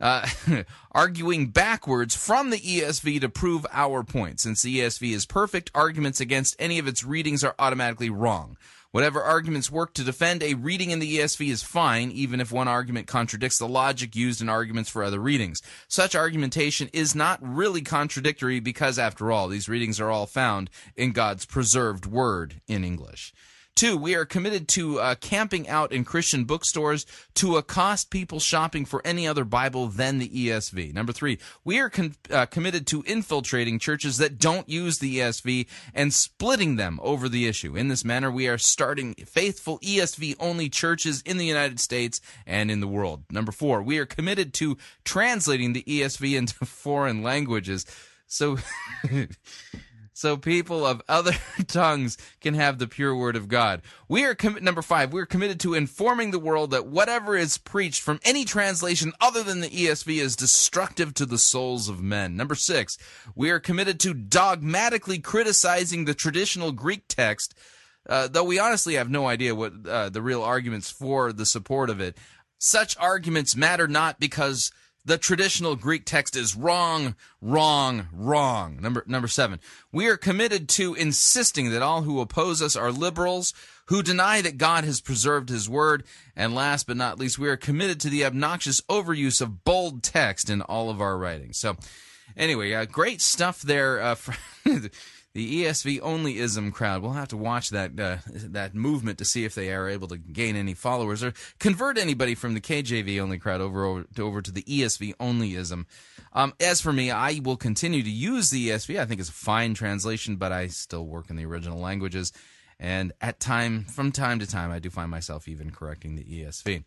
uh, arguing backwards from the ESV to prove our point. Since the ESV is perfect, arguments against any of its readings are automatically wrong. Whatever arguments work to defend a reading in the ESV is fine, even if one argument contradicts the logic used in arguments for other readings. Such argumentation is not really contradictory because, after all, these readings are all found in God's preserved word in English. Two, we are committed to uh, camping out in Christian bookstores to accost people shopping for any other Bible than the ESV. Number three, we are con- uh, committed to infiltrating churches that don't use the ESV and splitting them over the issue. In this manner, we are starting faithful ESV only churches in the United States and in the world. Number four, we are committed to translating the ESV into foreign languages. So. so people of other tongues can have the pure word of God. We are com- number 5, we are committed to informing the world that whatever is preached from any translation other than the ESV is destructive to the souls of men. Number 6, we are committed to dogmatically criticizing the traditional Greek text uh, though we honestly have no idea what uh, the real arguments for the support of it. Such arguments matter not because the traditional Greek text is wrong, wrong, wrong. Number number 7. We are committed to insisting that all who oppose us are liberals who deny that God has preserved his word, and last but not least, we are committed to the obnoxious overuse of bold text in all of our writings. So, anyway, uh, great stuff there uh, the ESV onlyism crowd. We'll have to watch that uh, that movement to see if they are able to gain any followers or convert anybody from the KJV only crowd over over to, over to the ESV onlyism. Um, as for me, I will continue to use the ESV. I think it's a fine translation, but I still work in the original languages, and at time from time to time, I do find myself even correcting the ESV.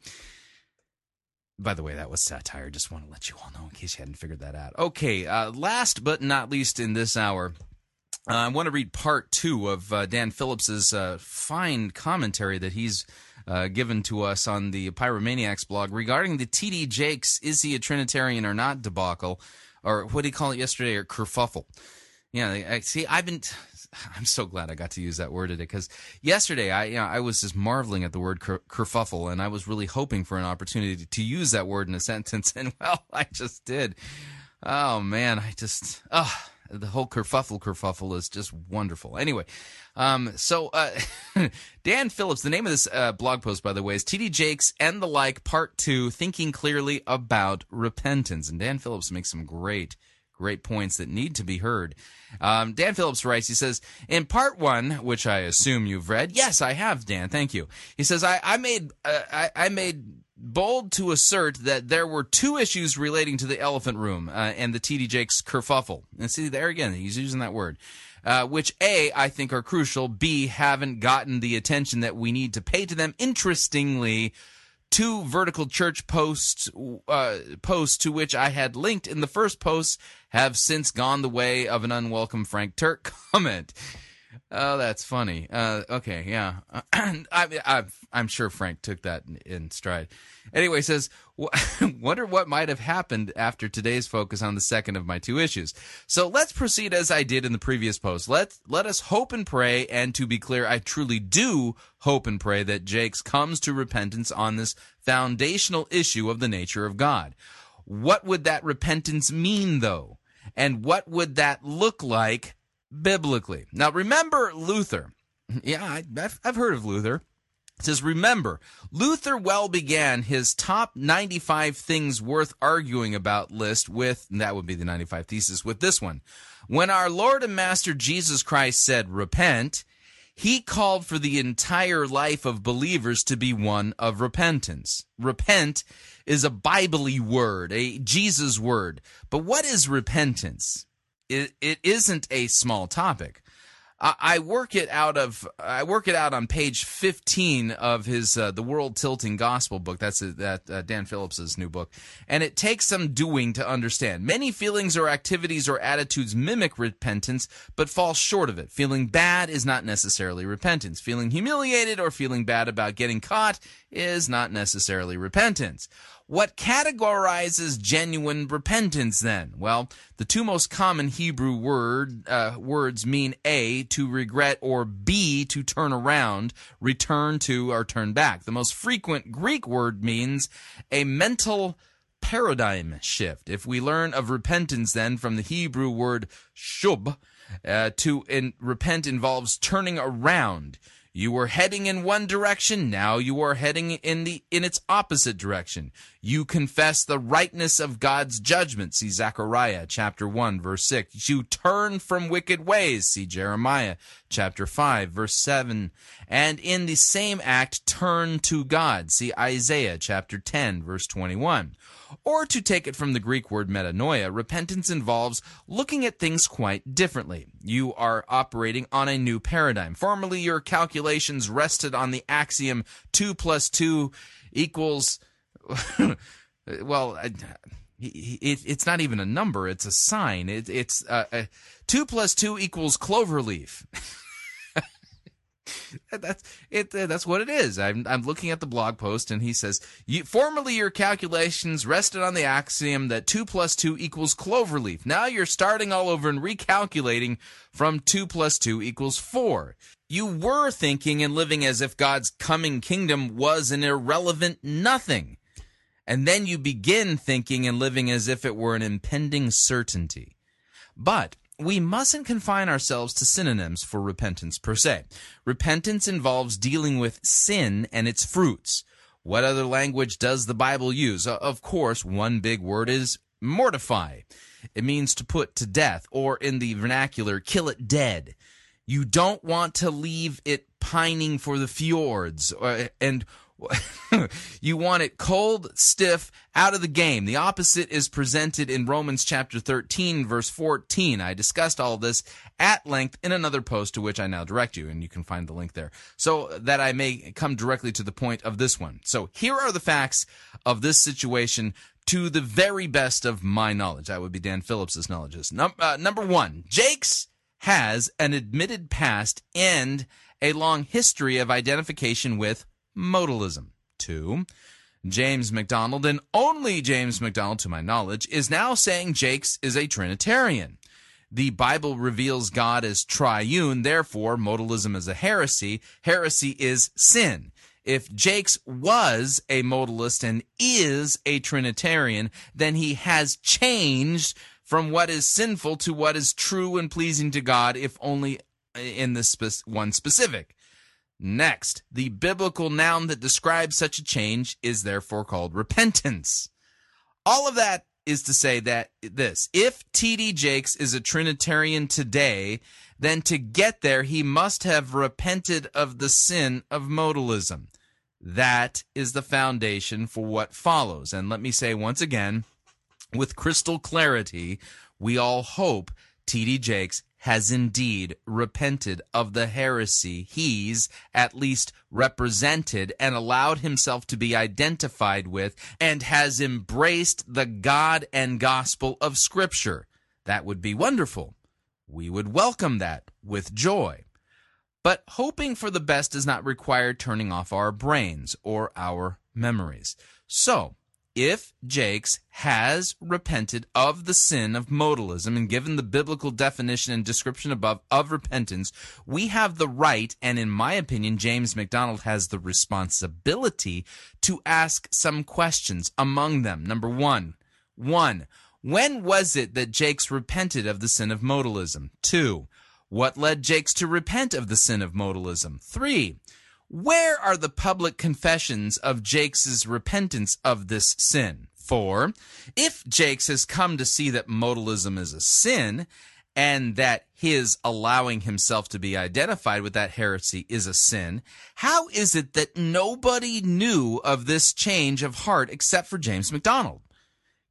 By the way, that was satire. Just want to let you all know in case you hadn't figured that out. Okay, uh, last but not least in this hour, uh, I want to read part two of uh, Dan Phillips's uh, fine commentary that he's uh, given to us on the Pyromaniacs blog regarding the T.D. Jakes "Is he a Trinitarian or not?" debacle, or what did he call it yesterday, or kerfuffle. Yeah, I, see, I've been. I'm so glad I got to use that word today because yesterday I, you know, I was just marveling at the word ker, kerfuffle, and I was really hoping for an opportunity to use that word in a sentence, and well, I just did. Oh man, I just oh the whole kerfuffle kerfuffle is just wonderful. Anyway, um, so uh, Dan Phillips, the name of this uh, blog post, by the way, is TD Jakes and the like, part two, thinking clearly about repentance. And Dan Phillips makes some great, great points that need to be heard. Um, Dan Phillips writes, he says, in part one, which I assume you've read, yes, I have, Dan, thank you. He says, I, I made, uh, I, I made bold to assert that there were two issues relating to the elephant room uh, and the TD Jakes kerfuffle. And see, there again, he's using that word. Uh, which A, I think are crucial, B, haven't gotten the attention that we need to pay to them. Interestingly, two vertical church posts, uh, posts to which I had linked in the first post have since gone the way of an unwelcome Frank Turk comment. Oh, that's funny. Uh, okay, yeah. I, am sure Frank took that in, in stride. Anyway, says, wonder what might have happened after today's focus on the second of my two issues. So let's proceed as I did in the previous post. Let let us hope and pray, and to be clear, I truly do hope and pray that Jakes comes to repentance on this foundational issue of the nature of God. What would that repentance mean, though? And what would that look like biblically. Now, remember Luther. Yeah, I, have I've heard of Luther. It says, remember, Luther well began his top 95 things worth arguing about list with, that would be the 95 thesis, with this one. When our Lord and Master Jesus Christ said, repent, he called for the entire life of believers to be one of repentance. Repent is a Biblically word, a Jesus word. But what is repentance? It, it isn't a small topic. I, I work it out of I work it out on page 15 of his uh, the World Tilting Gospel book. That's a, that uh, Dan Phillips's new book, and it takes some doing to understand. Many feelings or activities or attitudes mimic repentance, but fall short of it. Feeling bad is not necessarily repentance. Feeling humiliated or feeling bad about getting caught is not necessarily repentance. What categorizes genuine repentance then? Well, the two most common Hebrew word uh, words mean A to regret or B to turn around, return to or turn back. The most frequent Greek word means a mental paradigm shift. If we learn of repentance then from the Hebrew word shub, uh, to in, repent involves turning around. You were heading in one direction, now you are heading in the in its opposite direction. You confess the rightness of God's judgment. See Zechariah chapter 1 verse 6. You turn from wicked ways. See Jeremiah chapter 5 verse 7. And in the same act turn to God. See Isaiah chapter 10 verse 21. Or to take it from the Greek word metanoia, repentance involves looking at things quite differently. You are operating on a new paradigm. Formerly, your calculations rested on the axiom 2 plus 2 equals, well, it, it's not even a number, it's a sign. It, it's uh, uh, 2 plus 2 equals cloverleaf. that's it. That's what it is. I'm I'm looking at the blog post, and he says, "Formerly, your calculations rested on the axiom that two plus two equals cloverleaf. Now you're starting all over and recalculating from two plus two equals four. You were thinking and living as if God's coming kingdom was an irrelevant nothing." And then you begin thinking and living as if it were an impending certainty. But we mustn't confine ourselves to synonyms for repentance per se. Repentance involves dealing with sin and its fruits. What other language does the Bible use? Of course, one big word is mortify. It means to put to death, or in the vernacular, kill it dead. You don't want to leave it pining for the fjords, or, and you want it cold, stiff, out of the game. The opposite is presented in Romans chapter 13, verse 14. I discussed all this at length in another post to which I now direct you, and you can find the link there. So that I may come directly to the point of this one. So here are the facts of this situation to the very best of my knowledge. That would be Dan Phillips's knowledge. Num- uh, number one, Jakes has an admitted past and a long history of identification with modalism. Two, James MacDonald, and only James MacDonald to my knowledge, is now saying Jakes is a Trinitarian. The Bible reveals God as triune, therefore, modalism is a heresy. Heresy is sin. If Jakes was a modalist and is a Trinitarian, then he has changed from what is sinful to what is true and pleasing to God, if only in this one specific. Next, the biblical noun that describes such a change is therefore called repentance. All of that is to say that this if T.D. Jakes is a Trinitarian today, then to get there, he must have repented of the sin of modalism. That is the foundation for what follows. And let me say once again, with crystal clarity, we all hope T.D. Jakes has indeed repented of the heresy he's at least represented and allowed himself to be identified with and has embraced the God and gospel of Scripture. That would be wonderful. We would welcome that with joy. But hoping for the best does not require turning off our brains or our memories. So, if Jakes has repented of the sin of modalism and given the biblical definition and description above of repentance, we have the right, and in my opinion, James MacDonald has the responsibility to ask some questions. Among them, number one, one, when was it that Jakes repented of the sin of modalism? Two, what led Jakes to repent of the sin of modalism? Three, where are the public confessions of Jakes's repentance of this sin? For if Jakes has come to see that modalism is a sin, and that his allowing himself to be identified with that heresy is a sin, how is it that nobody knew of this change of heart except for James MacDonald?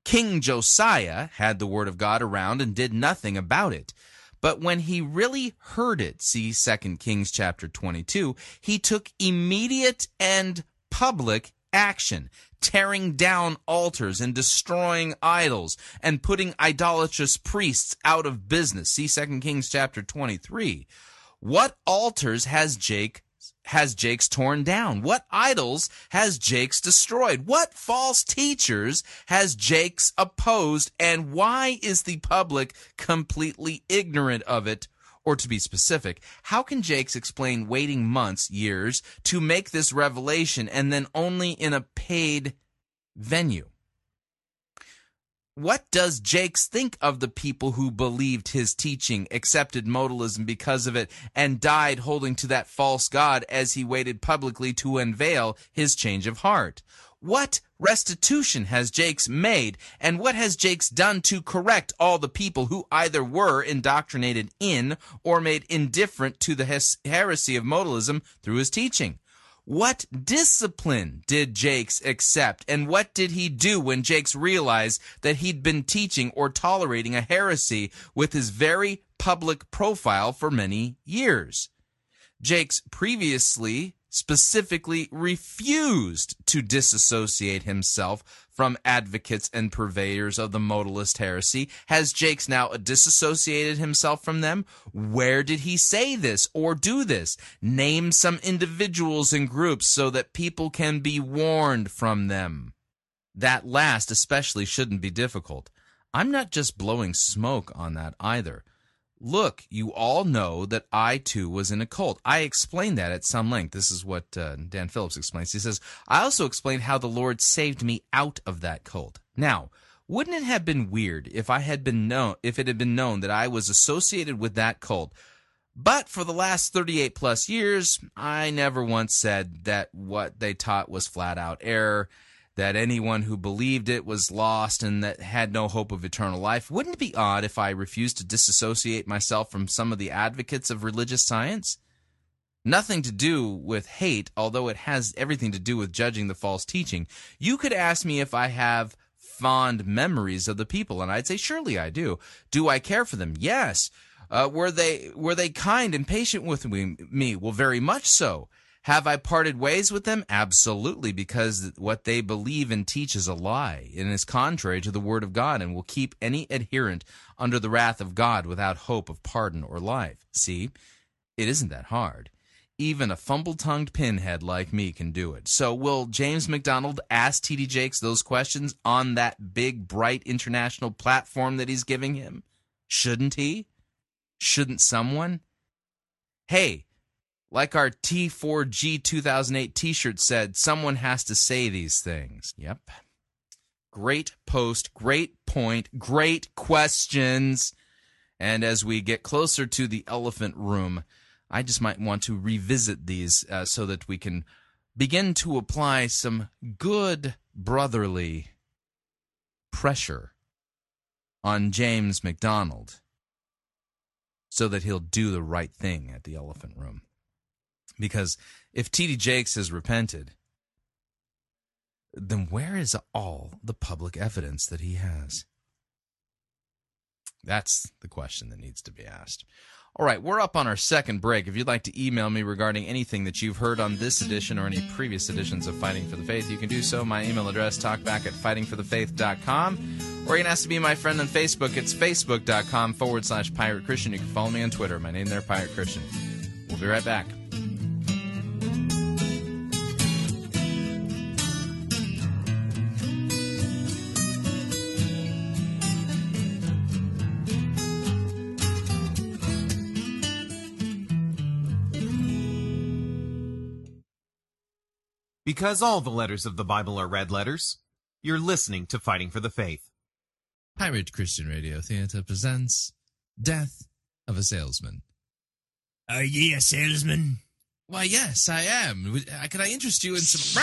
King Josiah had the word of God around and did nothing about it. But when he really heard it, see 2 Kings chapter 22, he took immediate and public action, tearing down altars and destroying idols and putting idolatrous priests out of business. See 2 Kings chapter 23. What altars has Jake has Jakes torn down? What idols has Jakes destroyed? What false teachers has Jakes opposed? And why is the public completely ignorant of it? Or to be specific, how can Jakes explain waiting months, years to make this revelation and then only in a paid venue? What does Jakes think of the people who believed his teaching, accepted modalism because of it, and died holding to that false God as he waited publicly to unveil his change of heart? What restitution has Jakes made, and what has Jakes done to correct all the people who either were indoctrinated in or made indifferent to the heresy of modalism through his teaching? What discipline did Jakes accept, and what did he do when Jakes realized that he'd been teaching or tolerating a heresy with his very public profile for many years? Jakes previously specifically refused to disassociate himself from advocates and purveyors of the modalist heresy. Has Jakes now disassociated himself from them? Where did he say this or do this? Name some individuals and groups so that people can be warned from them. That last especially shouldn't be difficult. I'm not just blowing smoke on that either. Look, you all know that I too was in a cult. I explained that at some length. This is what uh, Dan Phillips explains. He says, I also explained how the Lord saved me out of that cult. Now, wouldn't it have been weird if I had been known, if it had been known that I was associated with that cult? But for the last 38 plus years, I never once said that what they taught was flat out error that anyone who believed it was lost and that had no hope of eternal life. Wouldn't it be odd if I refused to disassociate myself from some of the advocates of religious science? Nothing to do with hate, although it has everything to do with judging the false teaching. You could ask me if I have fond memories of the people, and I'd say surely I do. Do I care for them? Yes. Uh, were they were they kind and patient with me? me? Well, very much so. Have I parted ways with them? Absolutely, because what they believe and teach is a lie and is contrary to the Word of God and will keep any adherent under the wrath of God without hope of pardon or life. See, it isn't that hard. Even a fumble tongued pinhead like me can do it. So, will James MacDonald ask T.D. Jakes those questions on that big, bright international platform that he's giving him? Shouldn't he? Shouldn't someone? Hey, like our T4G 2008 t shirt said, someone has to say these things. Yep. Great post, great point, great questions. And as we get closer to the elephant room, I just might want to revisit these uh, so that we can begin to apply some good brotherly pressure on James MacDonald so that he'll do the right thing at the elephant room. Because if T.D. Jakes has repented, then where is all the public evidence that he has? That's the question that needs to be asked. All right, we're up on our second break. If you'd like to email me regarding anything that you've heard on this edition or any previous editions of Fighting for the Faith, you can do so. My email address, talkback at fightingforthefaith.com. Or you can ask to be my friend on Facebook. It's facebook.com forward slash pirate Christian. You can follow me on Twitter. My name there, Pirate Christian. We'll be right back. Because all the letters of the Bible are red letters, you're listening to Fighting for the Faith. Pirate Christian Radio Theater presents Death of a Salesman. Are ye a salesman? Why, yes, I am. Would- uh, Can I interest you in some.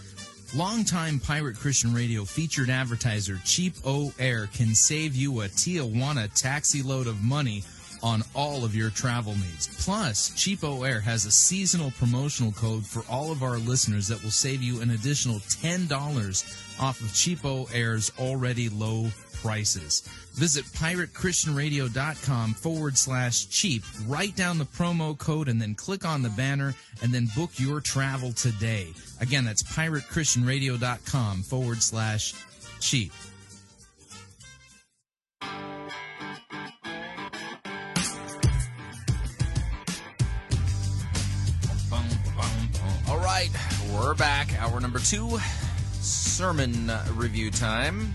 Longtime Pirate Christian Radio featured advertiser Cheap O Air can save you a Tijuana taxi load of money on all of your travel needs. Plus, CheapOair has a seasonal promotional code for all of our listeners that will save you an additional $10 off of CheapOair's already low prices. Visit piratechristianradio.com forward slash cheap. Write down the promo code and then click on the banner and then book your travel today. Again, that's piratechristianradio.com forward slash cheap. All right, we're back. Hour number two, sermon review time.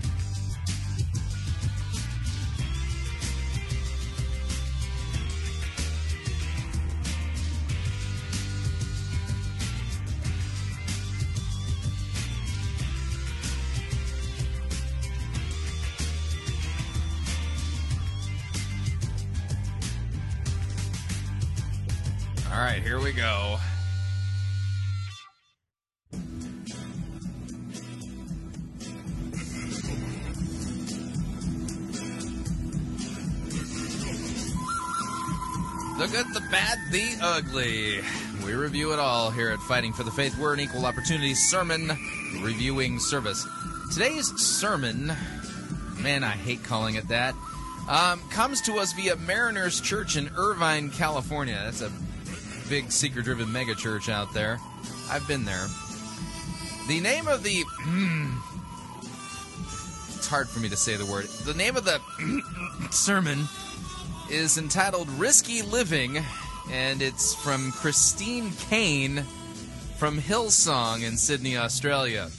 All right, here we go. The good, the bad, the ugly. We review it all here at Fighting for the Faith. We're an equal opportunity sermon reviewing service. Today's sermon, man, I hate calling it that, um, comes to us via Mariners Church in Irvine, California. That's a big seeker driven mega church out there. I've been there. The name of the it's hard for me to say the word. The name of the sermon is entitled Risky Living, and it's from Christine Caine from Hillsong in Sydney, Australia.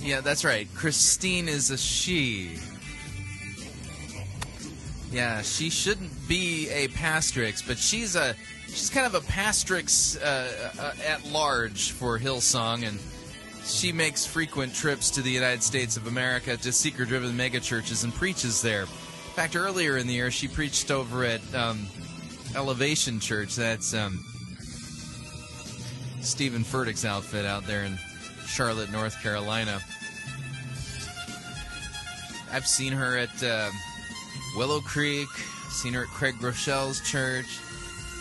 Yeah, that's right. Christine is a she. Yeah, she shouldn't be a pastrix, but she's a she's kind of a pastrix uh, uh, at large for Hillsong, and she makes frequent trips to the United States of America to seeker-driven megachurches and preaches there. In fact, earlier in the year, she preached over at um, Elevation Church. That's um, Stephen Furtick's outfit out there in Charlotte, North Carolina. I've seen her at uh, Willow Creek, seen her at Craig Groeschel's church.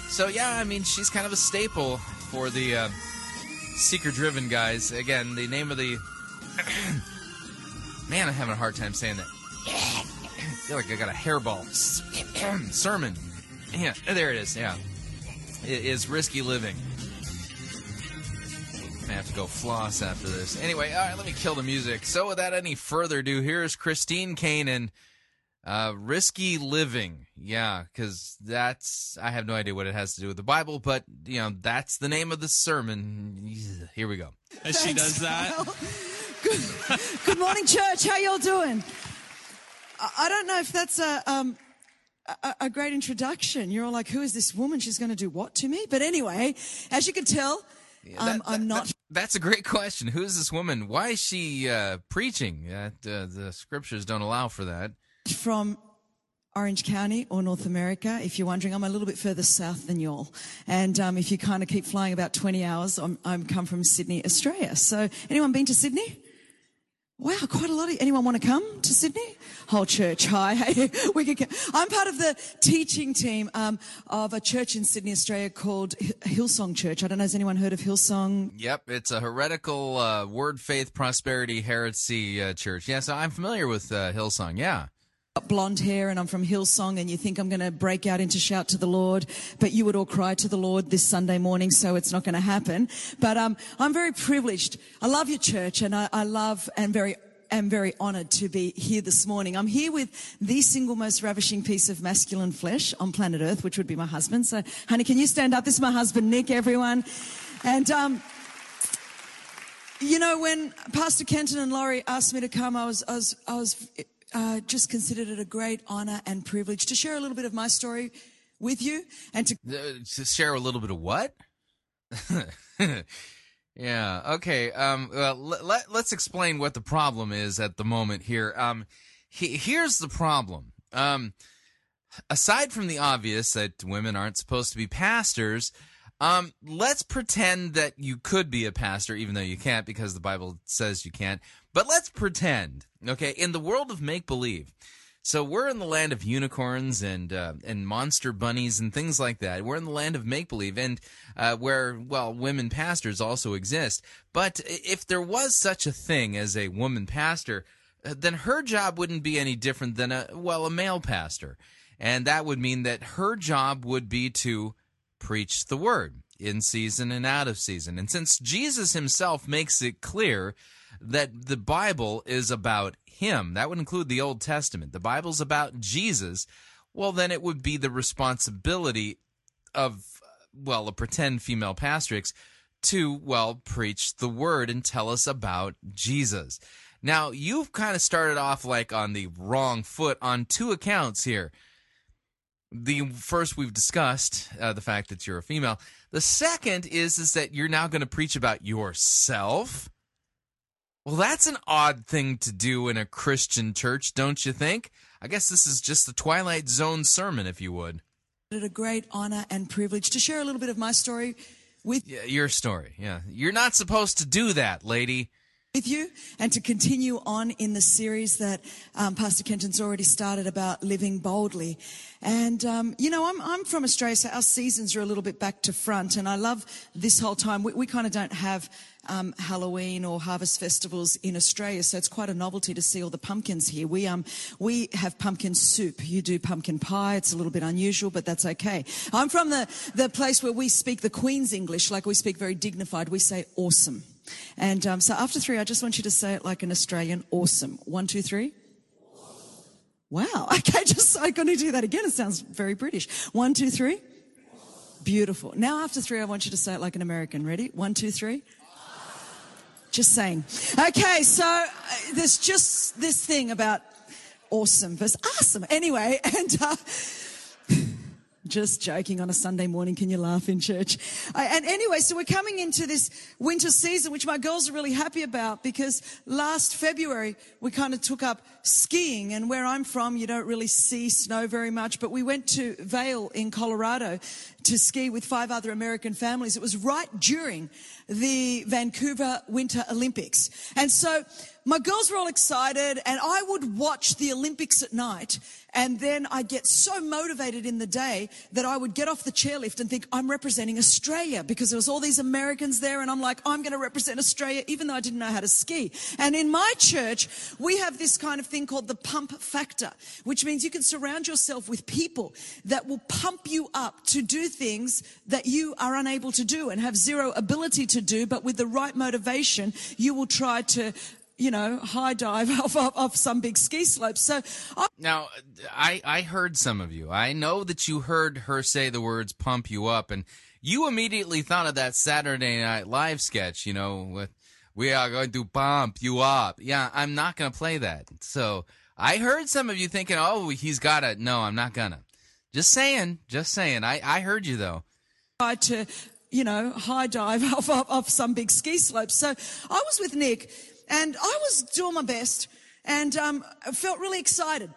So, yeah, I mean, she's kind of a staple for the uh, seeker driven guys. Again, the name of the. Man, I'm having a hard time saying that. I feel like I got a hairball. Sermon. Yeah, there it is. Yeah. It is Risky Living. I have to go floss after this. Anyway, all right, let me kill the music. So, without any further ado, here's Christine Caine and uh, Risky Living. Yeah, because that's, I have no idea what it has to do with the Bible, but, you know, that's the name of the sermon. Here we go. As she does that. Good, good morning, church. How y'all doing? I, I don't know if that's a, um, a, a great introduction. You're all like, who is this woman? She's going to do what to me? But anyway, as you can tell, um, I'm not. That- that's a great question. Who is this woman? Why is she uh, preaching? That uh, the scriptures don't allow for that. From Orange County or North America. If you're wondering, I'm a little bit further south than y'all. And um, if you kind of keep flying about 20 hours, I'm, I'm come from Sydney, Australia. So anyone been to Sydney? Wow, quite a lot of anyone want to come to Sydney? Whole church, hi. Hey, we. Come. I'm part of the teaching team um, of a church in Sydney, Australia called Hillsong Church. I don't know. Has anyone heard of Hillsong? Yep, it's a heretical uh, word, faith, prosperity, heresy uh, church. Yeah, so I'm familiar with uh, Hillsong. Yeah. Blonde hair and I'm from Hillsong and you think I'm going to break out into shout to the Lord, but you would all cry to the Lord this Sunday morning, so it's not going to happen. But um, I'm very privileged. I love your church and I, I love and very am very honored to be here this morning. I'm here with the single most ravishing piece of masculine flesh on planet Earth, which would be my husband. So, honey, can you stand up? This is my husband, Nick, everyone. And um, you know, when Pastor Kenton and Laurie asked me to come, I was, I was, I was uh, just considered it a great honor and privilege to share a little bit of my story with you and to Uh, to share a little bit of what? yeah. Okay. Um. Well, let, let let's explain what the problem is at the moment here. Um. He, here's the problem. Um. Aside from the obvious that women aren't supposed to be pastors, um, let's pretend that you could be a pastor, even though you can't because the Bible says you can't. But let's pretend, okay, in the world of make believe. So we're in the land of unicorns and uh, and monster bunnies and things like that. We're in the land of make believe, and uh, where well, women pastors also exist. But if there was such a thing as a woman pastor, uh, then her job wouldn't be any different than a well, a male pastor, and that would mean that her job would be to preach the word in season and out of season. And since Jesus himself makes it clear that the Bible is about him, that would include the Old Testament. The Bible's about Jesus. Well, then it would be the responsibility of, well, a pretend female pastrix to, well, preach the word and tell us about Jesus. Now, you've kind of started off like on the wrong foot on two accounts here. The first we've discussed uh, the fact that you're a female. The second is is that you're now going to preach about yourself. Well, that's an odd thing to do in a Christian church, don't you think? I guess this is just the Twilight Zone sermon, if you would. it a great honor and privilege to share a little bit of my story with Yeah, your story. Yeah, you're not supposed to do that, lady. With you and to continue on in the series that um, Pastor Kenton's already started about living boldly. And, um, you know, I'm, I'm from Australia, so our seasons are a little bit back to front. And I love this whole time. We, we kind of don't have um, Halloween or harvest festivals in Australia, so it's quite a novelty to see all the pumpkins here. We, um, we have pumpkin soup. You do pumpkin pie. It's a little bit unusual, but that's okay. I'm from the, the place where we speak the Queen's English, like we speak very dignified. We say awesome. And um, so after three, I just want you to say it like an Australian. Awesome. One, two, three. Wow. Okay, just I'm going to do that again. It sounds very British. One, two, three. Beautiful. Now after three, I want you to say it like an American. Ready? One, two, three. Just saying. Okay, so uh, there's just this thing about awesome versus awesome. Anyway, and uh, just joking on a Sunday morning. Can you laugh in church? Uh, and anyway, so we're coming into this winter season, which my girls are really happy about because last February we kind of took up skiing. And where I'm from, you don't really see snow very much, but we went to Vail in Colorado to ski with five other American families. It was right during the Vancouver Winter Olympics. And so my girls were all excited and I would watch the Olympics at night and then I'd get so motivated in the day that I would get off the chairlift and think I'm representing Australia because there was all these Americans there and I'm like, I'm going to represent Australia even though I didn't know how to ski. And in my church, we have this kind of thing called the pump factor, which means you can surround yourself with people that will pump you up to do things that you are unable to do and have zero ability to do, but with the right motivation, you will try to you know, high dive off, off, off some big ski slope. So I- Now, I, I heard some of you. I know that you heard her say the words pump you up, and you immediately thought of that Saturday Night Live sketch, you know, with we are going to pump you up. Yeah, I'm not going to play that. So I heard some of you thinking, oh, he's got it. No, I'm not going to. Just saying, just saying. I, I heard you, though. tried to, you know, high dive off, off, off some big ski slope. So I was with Nick and I was doing my best and um, I felt really excited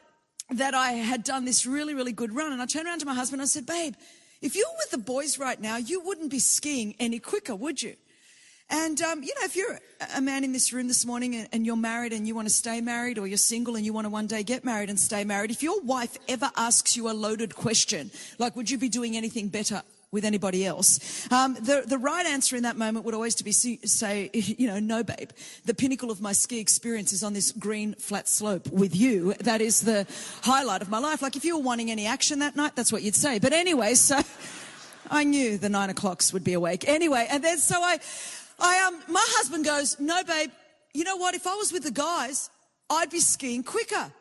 that I had done this really, really good run. And I turned around to my husband and I said, babe, if you were with the boys right now, you wouldn't be skiing any quicker, would you? And, um, you know, if you're a man in this room this morning and, and you're married and you want to stay married or you're single and you want to one day get married and stay married, if your wife ever asks you a loaded question, like, would you be doing anything better with anybody else? Um, the, the right answer in that moment would always to be say, you know, no, babe. The pinnacle of my ski experience is on this green flat slope with you. That is the highlight of my life. Like if you were wanting any action that night, that's what you'd say. But anyway, so I knew the nine o'clocks would be awake. Anyway, and then so I, I um, my husband goes, no, babe. You know what? If I was with the guys, I'd be skiing quicker.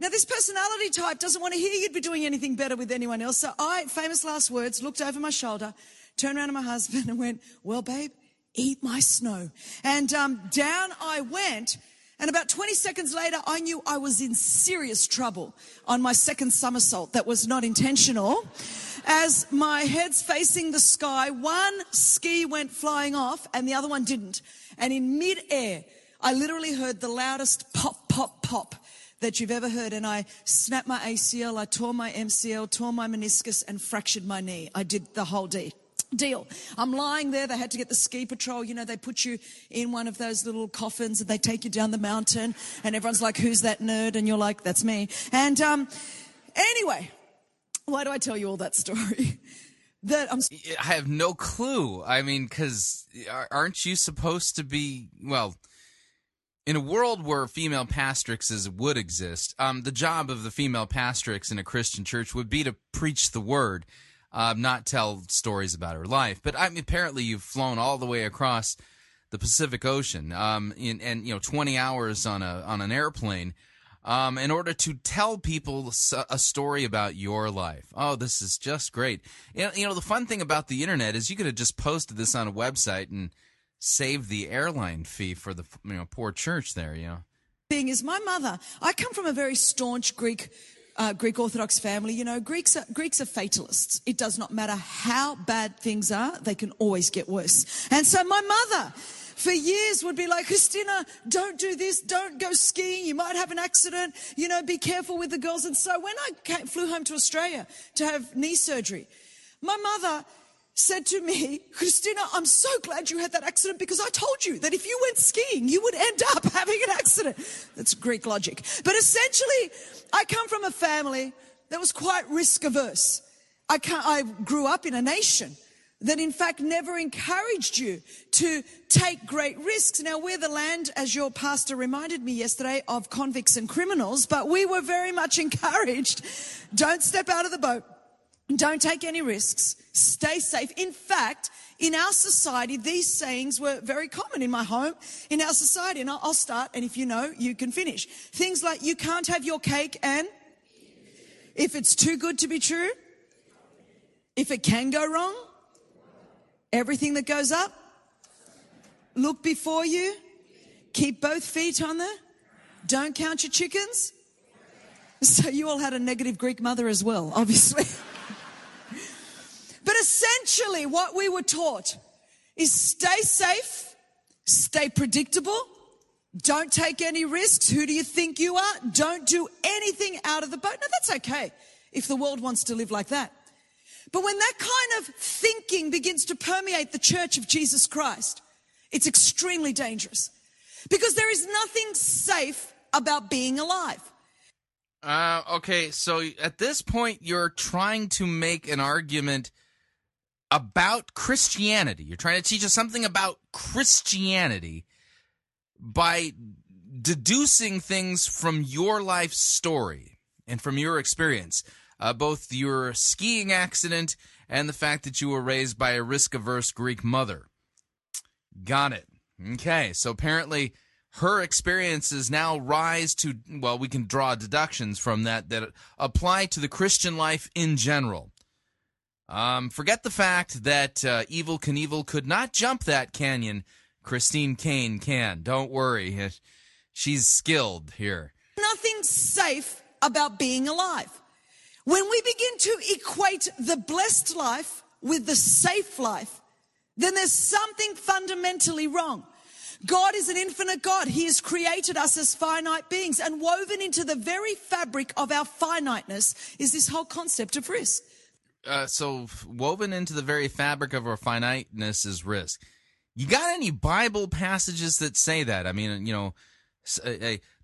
Now, this personality type doesn't want to hear you'd be doing anything better with anyone else. So I, famous last words, looked over my shoulder, turned around to my husband and went, well, babe, eat my snow. And um, down I went. And about 20 seconds later, I knew I was in serious trouble on my second somersault that was not intentional. As my head's facing the sky, one ski went flying off and the other one didn't. And in midair, I literally heard the loudest pop, pop, pop that you've ever heard. And I snapped my ACL, I tore my MCL, tore my meniscus, and fractured my knee. I did the whole deal deal. I'm lying there. They had to get the ski patrol. You know, they put you in one of those little coffins and they take you down the mountain and everyone's like, who's that nerd? And you're like, that's me. And, um, anyway, why do I tell you all that story? that I'm I have no clue. I mean, because aren't you supposed to be, well, in a world where female pastrixes would exist, um, the job of the female pastrix in a Christian church would be to preach the word, uh, not tell stories about her life. But I mean, apparently, you've flown all the way across the Pacific Ocean, um, in, and you know, twenty hours on a on an airplane, um, in order to tell people a story about your life. Oh, this is just great. You know, the fun thing about the internet is you could have just posted this on a website and saved the airline fee for the you know poor church there. You know, thing is, my mother. I come from a very staunch Greek. Uh, Greek Orthodox family, you know, Greeks are, Greeks are fatalists. It does not matter how bad things are, they can always get worse. And so my mother, for years would be like, Christina, don't do this, don't go skiing, you might have an accident, you know, be careful with the girls. And so when I came, flew home to Australia to have knee surgery, my mother said to me, Christina, I'm so glad you had that accident because I told you that if you went skiing, you would end up having an accident. That's Greek logic. But essentially, I come from a family that was quite risk averse. I, I grew up in a nation that in fact never encouraged you to take great risks. Now we're the land, as your pastor reminded me yesterday, of convicts and criminals, but we were very much encouraged. Don't step out of the boat. Don't take any risks. Stay safe. In fact, in our society, these sayings were very common in my home, in our society. And I'll start, and if you know, you can finish. Things like you can't have your cake and if it's too good to be true, if it can go wrong, everything that goes up, look before you, keep both feet on the, don't count your chickens. So you all had a negative Greek mother as well, obviously. what we were taught is stay safe, stay predictable, don't take any risks. Who do you think you are? Don't do anything out of the boat. No, that's okay if the world wants to live like that. But when that kind of thinking begins to permeate the church of Jesus Christ, it's extremely dangerous because there is nothing safe about being alive. Uh, okay, so at this point, you're trying to make an argument about Christianity. You're trying to teach us something about Christianity by deducing things from your life story and from your experience, uh, both your skiing accident and the fact that you were raised by a risk averse Greek mother. Got it. Okay, so apparently her experiences now rise to, well, we can draw deductions from that that apply to the Christian life in general. Um, forget the fact that uh, Evel Knievel could not jump that canyon. Christine Caine can. Don't worry. She's skilled here. Nothing safe about being alive. When we begin to equate the blessed life with the safe life, then there's something fundamentally wrong. God is an infinite God. He has created us as finite beings and woven into the very fabric of our finiteness is this whole concept of risk. Uh, so woven into the very fabric of our finiteness is risk. You got any Bible passages that say that? I mean, you know,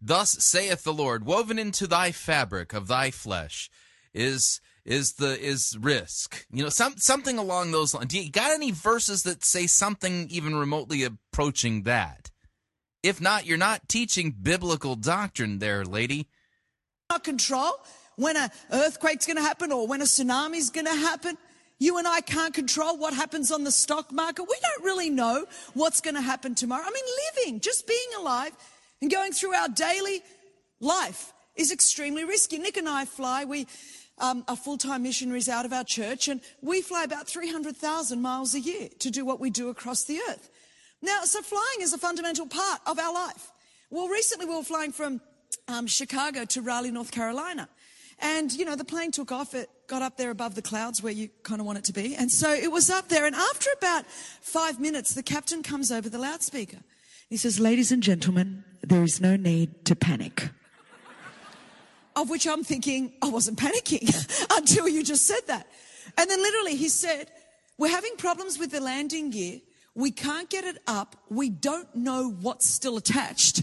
thus saith the Lord, woven into thy fabric of thy flesh is is the is risk. You know, some something along those lines. Do you got any verses that say something even remotely approaching that? If not, you're not teaching biblical doctrine there, lady. Not control when an earthquake's going to happen or when a tsunami's going to happen. You and I can't control what happens on the stock market. We don't really know what's going to happen tomorrow. I mean, living, just being alive and going through our daily life is extremely risky. Nick and I fly. We um, are full-time missionaries out of our church, and we fly about 300,000 miles a year to do what we do across the earth. Now, so flying is a fundamental part of our life. Well, recently we were flying from um, Chicago to Raleigh, North Carolina. And, you know, the plane took off. It got up there above the clouds where you kind of want it to be. And so it was up there. And after about five minutes, the captain comes over the loudspeaker. He says, Ladies and gentlemen, there is no need to panic. Of which I'm thinking, I wasn't panicking until you just said that. And then literally he said, We're having problems with the landing gear. We can't get it up. We don't know what's still attached.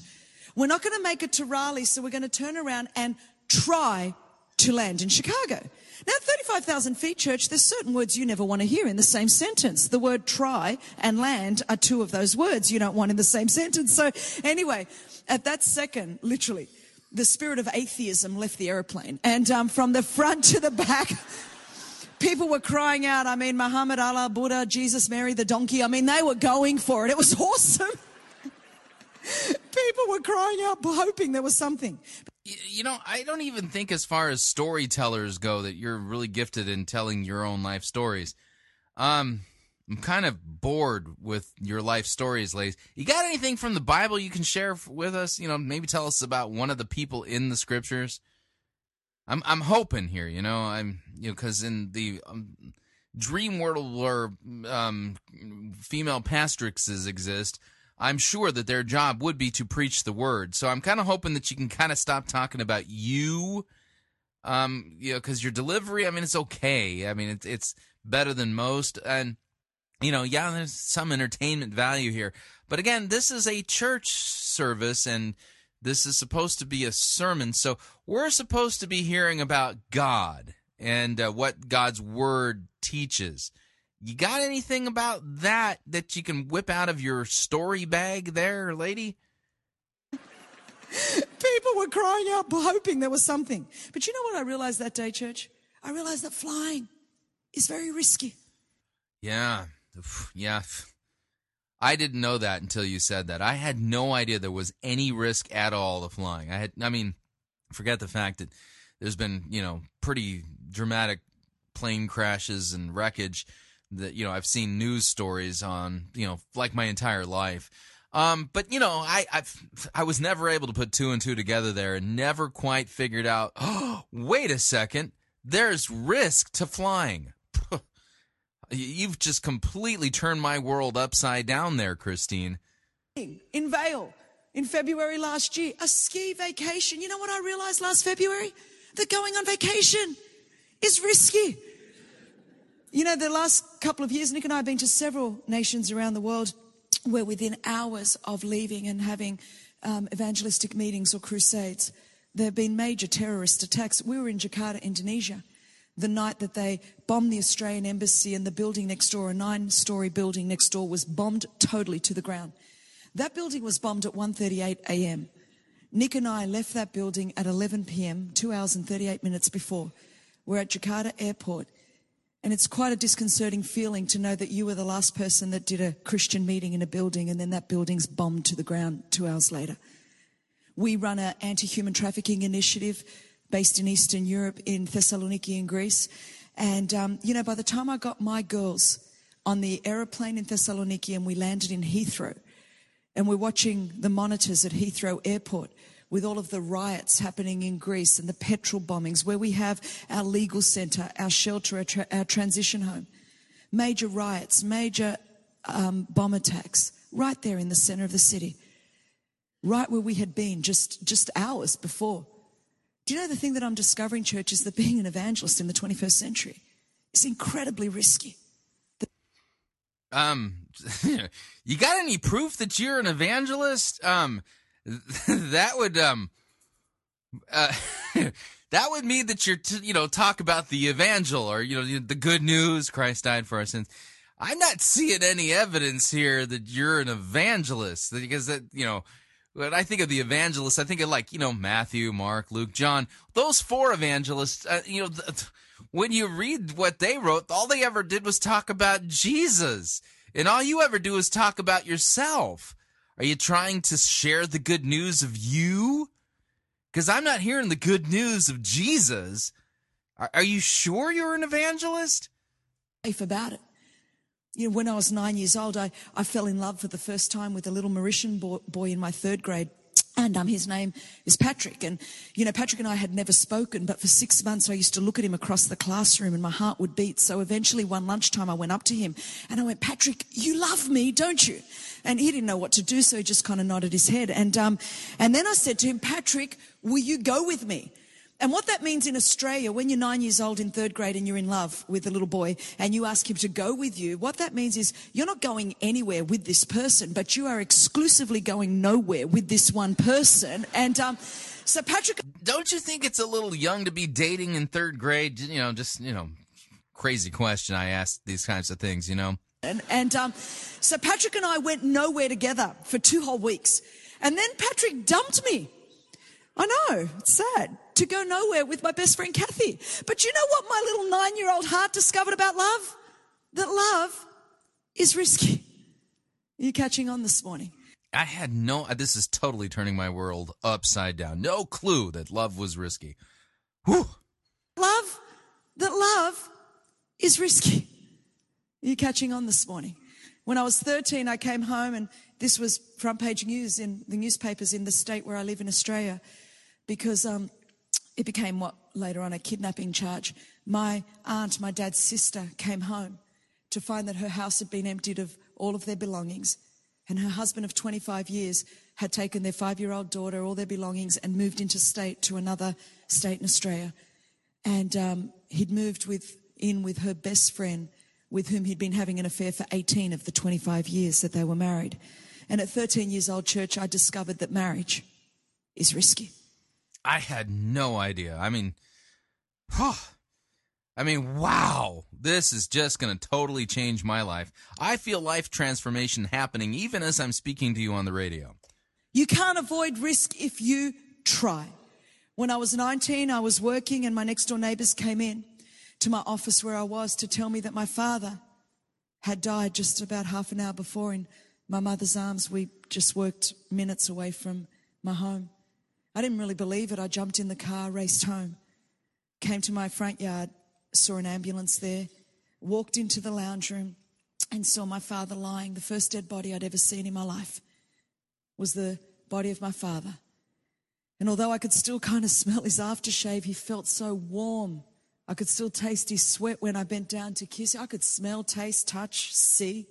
We're not going to make it to Raleigh, so we're going to turn around and try to land in Chicago. Now, at 35,000 feet, church, there's certain words you never want to hear in the same sentence. The word try and land are two of those words you don't want in the same sentence. So, anyway, at that second, literally, the spirit of atheism left the airplane. And um, from the front to the back, people were crying out. I mean, Muhammad, Allah, Buddha, Jesus, Mary, the donkey. I mean, they were going for it. It was awesome. people were crying out, hoping there was something. You know, I don't even think, as far as storytellers go, that you're really gifted in telling your own life stories. Um, I'm kind of bored with your life stories, ladies. You got anything from the Bible you can share with us? You know, maybe tell us about one of the people in the scriptures. I'm I'm hoping here, you know, I'm you know, because in the um, dream world where um, female pastrixes exist, I'm sure that their job would be to preach the word. So I'm kind of hoping that you can kind of stop talking about you, um, you know, because your delivery, I mean, it's okay. I mean, it's it's better than most, and you know, yeah, there's some entertainment value here, but again, this is a church service, and this is supposed to be a sermon, so we're supposed to be hearing about God and uh, what God's word teaches. You got anything about that that you can whip out of your story bag there, lady? People were crying out, hoping there was something. But you know what I realized that day, church? I realized that flying is very risky. Yeah. Yeah. I didn't know that until you said that. I had no idea there was any risk at all of flying. I had, I mean, forget the fact that there's been, you know, pretty dramatic plane crashes and wreckage that, you know, I've seen news stories on, you know, like my entire life. Um, but you know, I, I've, I was never able to put two and two together there and never quite figured out, oh, wait a second, there's risk to flying. You've just completely turned my world upside down there, Christine. In Vail, in February last year, a ski vacation. You know what I realized last February? That going on vacation is risky. You know, the last couple of years, Nick and I have been to several nations around the world where within hours of leaving and having um, evangelistic meetings or crusades, there have been major terrorist attacks. We were in Jakarta, Indonesia, the night that they bombed the Australian embassy and the building next door, a nine-story building next door, was bombed totally to the ground. That building was bombed at 1:38 a.m. Nick and I left that building at 11 p.m., two hours and 38 minutes before. We're at Jakarta Airport. And it's quite a disconcerting feeling to know that you were the last person that did a Christian meeting in a building and then that building's bombed to the ground two hours later. We run an anti-human trafficking initiative based in Eastern Europe in Thessaloniki in Greece. And, um, you know, by the time I got my girls on the aeroplane in Thessaloniki and we landed in Heathrow and we're watching the monitors at Heathrow Airport, with all of the riots happening in Greece and the petrol bombings, where we have our legal center, our shelter, our, tra- our transition home. Major riots, major um, bomb attacks, right there in the center of the city, right where we had been just, just hours before. Do you know the thing that I'm discovering, church, is that being an evangelist in the 21st century is incredibly risky. Um, you got any proof that you're an evangelist? Um, that would um uh, that would mean that you're t- you know talk about the evangel or you know the good news Christ died for our sins. I'm not seeing any evidence here that you're an evangelist because that you know when I think of the evangelists, I think of like you know Matthew, Mark, Luke, John. Those four evangelists, uh, you know, th- when you read what they wrote, all they ever did was talk about Jesus, and all you ever do is talk about yourself. Are you trying to share the good news of you? Because I'm not hearing the good news of Jesus. Are, are you sure you're an evangelist? If about it. You know, when I was nine years old, I, I fell in love for the first time with a little Mauritian boy, boy in my third grade. And um, his name is Patrick. And, you know, Patrick and I had never spoken, but for six months I used to look at him across the classroom and my heart would beat. So eventually one lunchtime I went up to him and I went, Patrick, you love me, don't you? And he didn't know what to do, so he just kind of nodded his head. And, um, and then I said to him, Patrick, will you go with me? And what that means in Australia, when you're nine years old in third grade and you're in love with a little boy and you ask him to go with you, what that means is you're not going anywhere with this person, but you are exclusively going nowhere with this one person. And, um, so Patrick. Don't you think it's a little young to be dating in third grade? You know, just, you know, crazy question. I ask these kinds of things, you know? And, and um, so Patrick and I went nowhere together for two whole weeks. And then Patrick dumped me. I know, it's sad to go nowhere with my best friend Kathy. But you know what my little nine year old heart discovered about love? That love is risky. Are you catching on this morning? I had no, this is totally turning my world upside down. No clue that love was risky. Whew. Love, that love is risky. Are you catching on this morning? When I was 13, I came home and this was front page news in the newspapers in the state where I live in Australia because um, it became what later on a kidnapping charge. My aunt, my dad's sister, came home to find that her house had been emptied of all of their belongings. And her husband of 25 years had taken their five year old daughter, all their belongings, and moved interstate to another state in Australia. And um, he'd moved with, in with her best friend, with whom he'd been having an affair for 18 of the 25 years that they were married. And at 13 years old, church, I discovered that marriage is risky. I had no idea. I mean, I mean, wow. This is just going to totally change my life. I feel life transformation happening even as I'm speaking to you on the radio. You can't avoid risk if you try. When I was 19, I was working and my next door neighbors came in to my office where I was to tell me that my father had died just about half an hour before in my mother's arms. We just worked minutes away from my home. I didn't really believe it. I jumped in the car, raced home, came to my front yard, saw an ambulance there, walked into the lounge room, and saw my father lying. The first dead body I'd ever seen in my life was the body of my father. And although I could still kind of smell his aftershave, he felt so warm. I could still taste his sweat when I bent down to kiss. I could smell, taste, touch, see.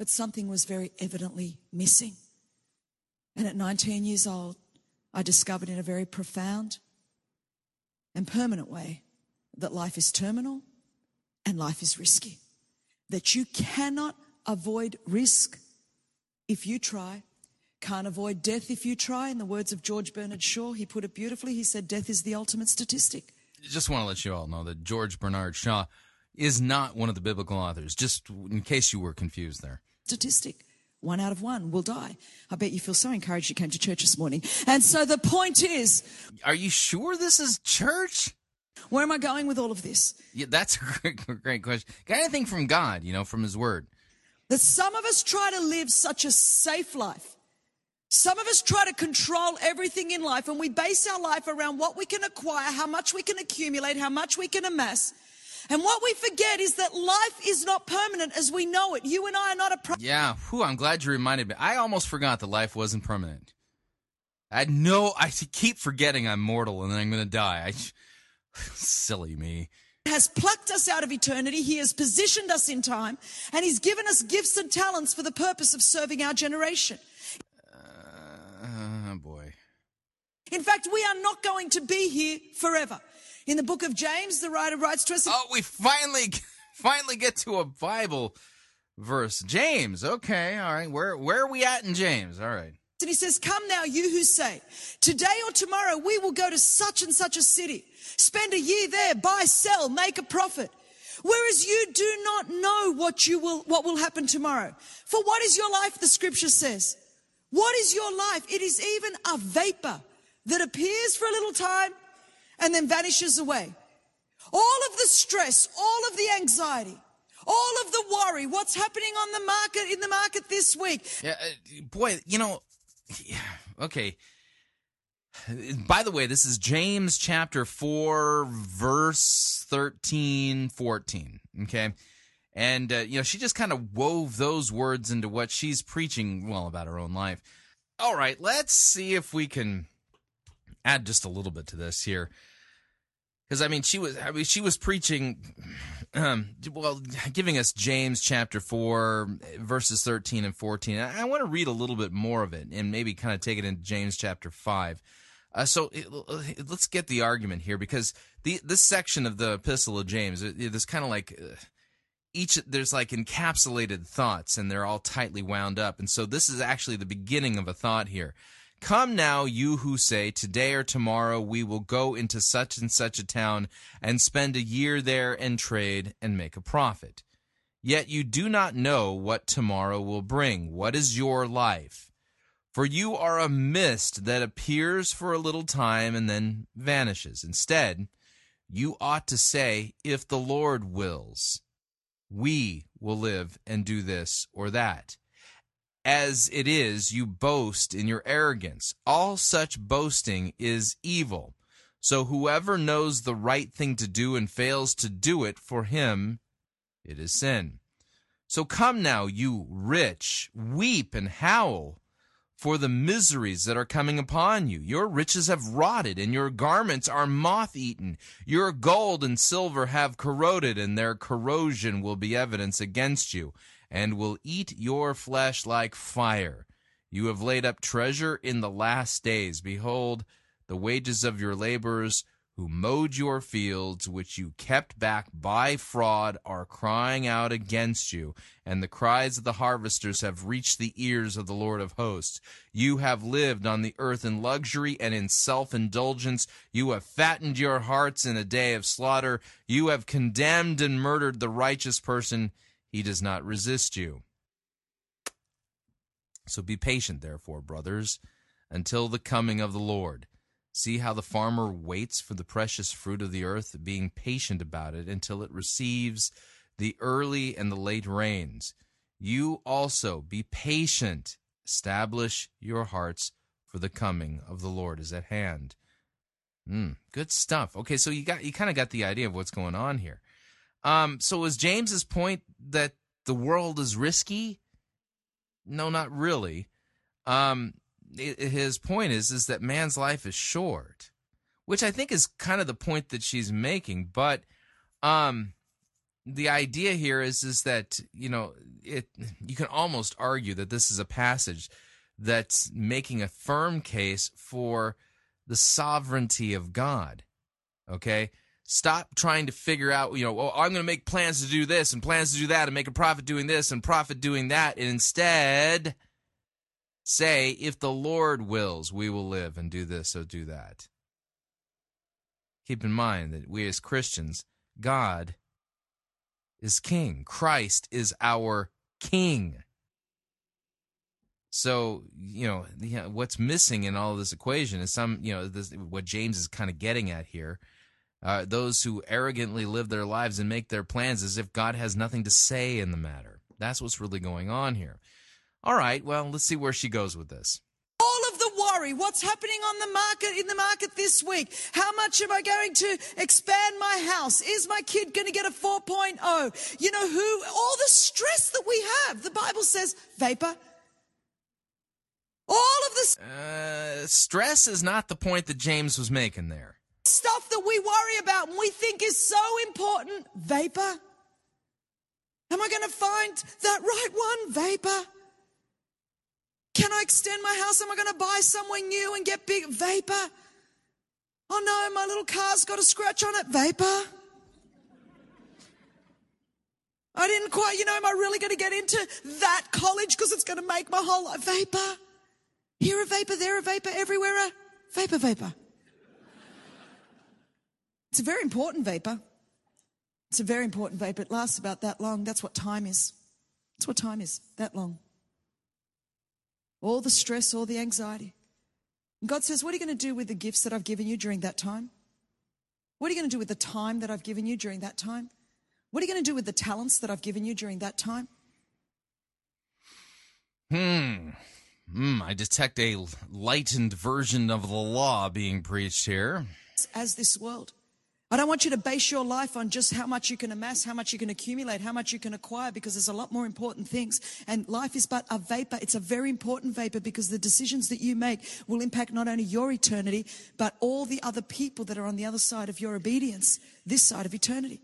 But something was very evidently missing. And at 19 years old, I discovered in a very profound and permanent way that life is terminal and life is risky. That you cannot avoid risk if you try. Can't avoid death if you try. In the words of George Bernard Shaw, he put it beautifully. He said, Death is the ultimate statistic. Just want to let you all know that George Bernard Shaw is not one of the biblical authors, just in case you were confused there. Statistic. One out of one will die. I bet you feel so encouraged you came to church this morning. And so the point is. Are you sure this is church? Where am I going with all of this? Yeah, that's a great, great question. Got anything from God, you know, from His Word? That some of us try to live such a safe life. Some of us try to control everything in life and we base our life around what we can acquire, how much we can accumulate, how much we can amass. And what we forget is that life is not permanent as we know it. You and I are not a pro- Yeah, whew, I'm glad you reminded me. I almost forgot that life wasn't permanent. I know I keep forgetting I'm mortal and then I'm going to die. I silly me. Has plucked us out of eternity. He has positioned us in time and he's given us gifts and talents for the purpose of serving our generation. Uh, oh boy. In fact, we are not going to be here forever. In the book of James, the writer writes to us. Oh, we finally, finally get to a Bible verse. James. Okay. All right. Where, where are we at in James? All right. And he says, Come now, you who say, Today or tomorrow we will go to such and such a city, spend a year there, buy, sell, make a profit. Whereas you do not know what you will, what will happen tomorrow. For what is your life? The scripture says. What is your life? It is even a vapor that appears for a little time and then vanishes away. All of the stress, all of the anxiety, all of the worry, what's happening on the market, in the market this week. Yeah, uh, boy, you know, yeah, okay. By the way, this is James chapter 4, verse 13, 14. Okay. And, uh, you know, she just kind of wove those words into what she's preaching, well, about her own life. All right, let's see if we can add just a little bit to this here. Because, I mean, she was, I mean, she was preaching, um, well, giving us James chapter 4, verses 13 and 14. I want to read a little bit more of it and maybe kind of take it into James chapter 5. Uh, so it, let's get the argument here because the this section of the epistle of James, it, kind of like uh, each there's like encapsulated thoughts and they're all tightly wound up. And so this is actually the beginning of a thought here. Come now, you who say, Today or tomorrow we will go into such and such a town and spend a year there and trade and make a profit. Yet you do not know what tomorrow will bring. What is your life? For you are a mist that appears for a little time and then vanishes. Instead, you ought to say, If the Lord wills, we will live and do this or that. As it is, you boast in your arrogance. All such boasting is evil. So whoever knows the right thing to do and fails to do it, for him it is sin. So come now, you rich, weep and howl for the miseries that are coming upon you. Your riches have rotted, and your garments are moth eaten. Your gold and silver have corroded, and their corrosion will be evidence against you, and will eat your flesh like fire. You have laid up treasure in the last days. Behold, the wages of your laborers who mowed your fields, which you kept back by fraud, are crying out against you, and the cries of the harvesters have reached the ears of the Lord of hosts. You have lived on the earth in luxury and in self indulgence. You have fattened your hearts in a day of slaughter. You have condemned and murdered the righteous person. He does not resist you. So be patient, therefore, brothers, until the coming of the Lord. See how the farmer waits for the precious fruit of the earth, being patient about it until it receives the early and the late rains. You also be patient, establish your hearts, for the coming of the Lord is at hand. Mm, good stuff. Okay, so you got you kind of got the idea of what's going on here. Um, so was James's point that the world is risky? No, not really. Um, his point is is that man's life is short, which I think is kind of the point that she's making. But um, the idea here is is that you know it. You can almost argue that this is a passage that's making a firm case for the sovereignty of God. Okay? Stop trying to figure out, you know, oh, I'm going to make plans to do this and plans to do that and make a profit doing this and profit doing that. And instead, say, if the Lord wills, we will live and do this or do that. Keep in mind that we as Christians, God is king. Christ is our king. So you know, what's missing in all of this equation is some you know this, what James is kind of getting at here. Uh, those who arrogantly live their lives and make their plans as if God has nothing to say in the matter. That's what's really going on here. All right, well, let's see where she goes with this. All of the worry, what's happening on the market in the market this week? How much am I going to expand my house? Is my kid going to get a 4.0? You know who? All the stress that we have. The Bible says vapor all of this uh, stress is not the point that James was making there. Stuff that we worry about and we think is so important. Vapor. Am I going to find that right one? Vapor. Can I extend my house? Am I going to buy somewhere new and get big? Vapor. Oh no, my little car's got a scratch on it. Vapor. I didn't quite, you know, am I really going to get into that college because it's going to make my whole life vapor? Here a vapor, there a vapor, everywhere a vapor, vapor. It's a very important vapor. It's a very important vapor. It lasts about that long. That's what time is. That's what time is, that long. All the stress, all the anxiety. And God says, What are you going to do with the gifts that I've given you during that time? What are you going to do with the time that I've given you during that time? What are you going to do with the talents that I've given you during that time? Hmm. Hmm. I detect a lightened version of the law being preached here. As this world. I don't want you to base your life on just how much you can amass, how much you can accumulate, how much you can acquire, because there's a lot more important things. And life is but a vapor. It's a very important vapor because the decisions that you make will impact not only your eternity, but all the other people that are on the other side of your obedience, this side of eternity.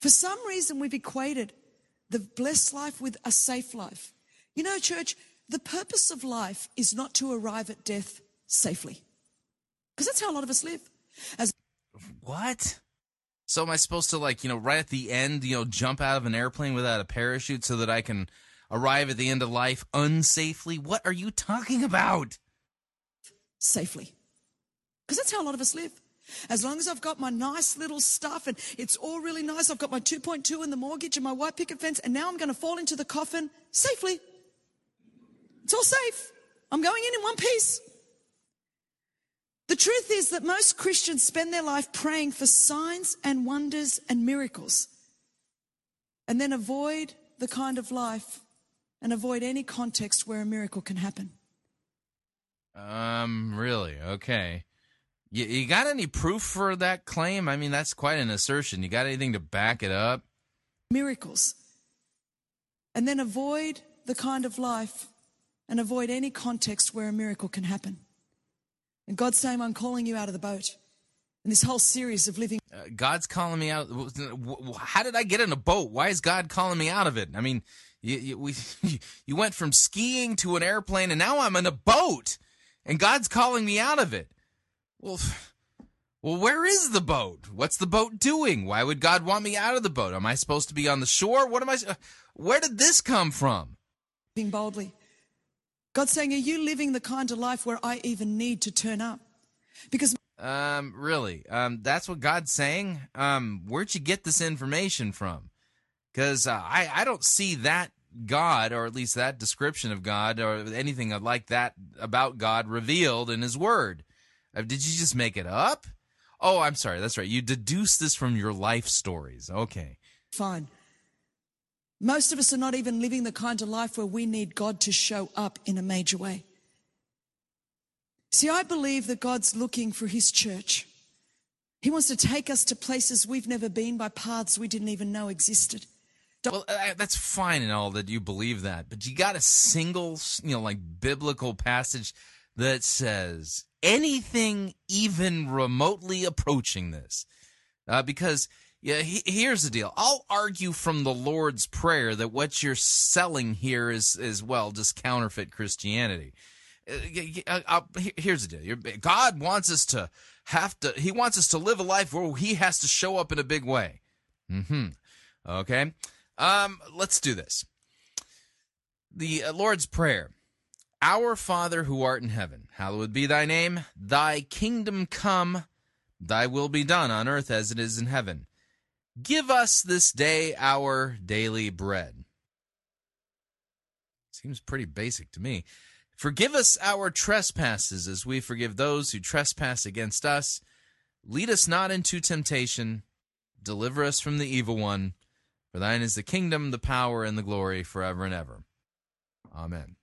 For some reason, we've equated the blessed life with a safe life. You know, church, the purpose of life is not to arrive at death safely. Because that's how a lot of us live. As what? So am I supposed to like, you know, right at the end, you know, jump out of an airplane without a parachute so that I can arrive at the end of life unsafely? What are you talking about? Safely. Because that's how a lot of us live. As long as I've got my nice little stuff and it's all really nice, I've got my 2.2 in the mortgage and my white picket fence, and now I'm going to fall into the coffin safely. It's all safe. I'm going in in one piece. The truth is that most Christians spend their life praying for signs and wonders and miracles and then avoid the kind of life and avoid any context where a miracle can happen. Um, really? Okay. You, you got any proof for that claim? I mean, that's quite an assertion. You got anything to back it up? Miracles. And then avoid the kind of life and avoid any context where a miracle can happen. And God's saying, I'm calling you out of the boat. And this whole series of living. Uh, God's calling me out. How did I get in a boat? Why is God calling me out of it? I mean, you, you, we, you went from skiing to an airplane, and now I'm in a boat, and God's calling me out of it. Well, well, where is the boat? What's the boat doing? Why would God want me out of the boat? Am I supposed to be on the shore? What am I? Where did this come from? Being boldly. God's saying, Are you living the kind of life where I even need to turn up? Because. Um, really? Um, that's what God's saying? Um, where'd you get this information from? Because uh, I, I don't see that God, or at least that description of God, or anything like that about God revealed in His Word. Uh, did you just make it up? Oh, I'm sorry. That's right. You deduce this from your life stories. Okay. Fine. Most of us are not even living the kind of life where we need God to show up in a major way. See, I believe that God's looking for His church. He wants to take us to places we've never been by paths we didn't even know existed. Well, uh, that's fine and all that you believe that, but you got a single, you know, like biblical passage that says anything even remotely approaching this. Uh, because yeah, he, here's the deal. I'll argue from the Lord's prayer that what you're selling here is is well just counterfeit Christianity. Uh, uh, here's the deal. God wants us to have to. He wants us to live a life where He has to show up in a big way. Hmm. Okay. Um. Let's do this. The uh, Lord's prayer. Our Father who art in heaven, hallowed be thy name. Thy kingdom come, thy will be done on earth as it is in heaven. Give us this day our daily bread. Seems pretty basic to me. Forgive us our trespasses as we forgive those who trespass against us. Lead us not into temptation. Deliver us from the evil one. For thine is the kingdom, the power, and the glory forever and ever. Amen.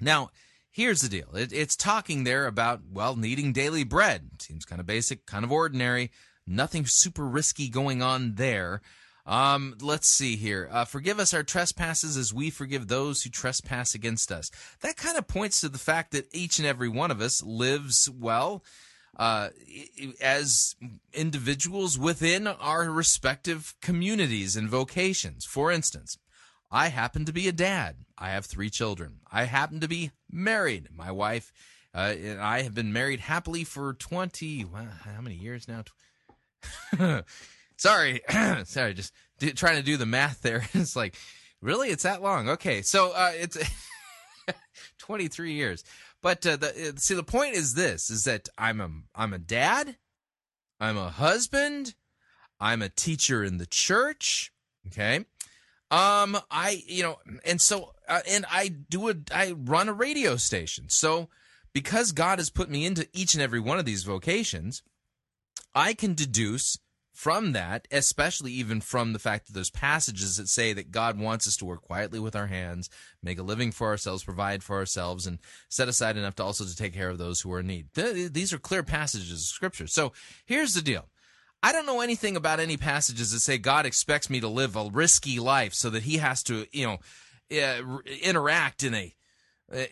Now, here's the deal. It, it's talking there about, well, needing daily bread. Seems kind of basic, kind of ordinary. Nothing super risky going on there. Um, let's see here. Uh, forgive us our trespasses as we forgive those who trespass against us. That kind of points to the fact that each and every one of us lives well uh, as individuals within our respective communities and vocations. For instance, I happen to be a dad. I have three children. I happen to be married. My wife uh, and I have been married happily for 20, well, how many years now? sorry, sorry, just trying to do the math there. it's like, really? It's that long? Okay. So uh, it's 23 years. But uh, the, see, the point is this: is that I'm a I'm a dad, I'm a husband, I'm a teacher in the church. Okay, um, I, you know, and so, uh, and I do a, I run a radio station. So because God has put me into each and every one of these vocations, I can deduce from that, especially even from the fact that there's passages that say that God wants us to work quietly with our hands, make a living for ourselves, provide for ourselves, and set aside enough to also to take care of those who are in need. These are clear passages of scripture. So here's the deal. I don't know anything about any passages that say God expects me to live a risky life so that he has to, you know, uh, interact in a,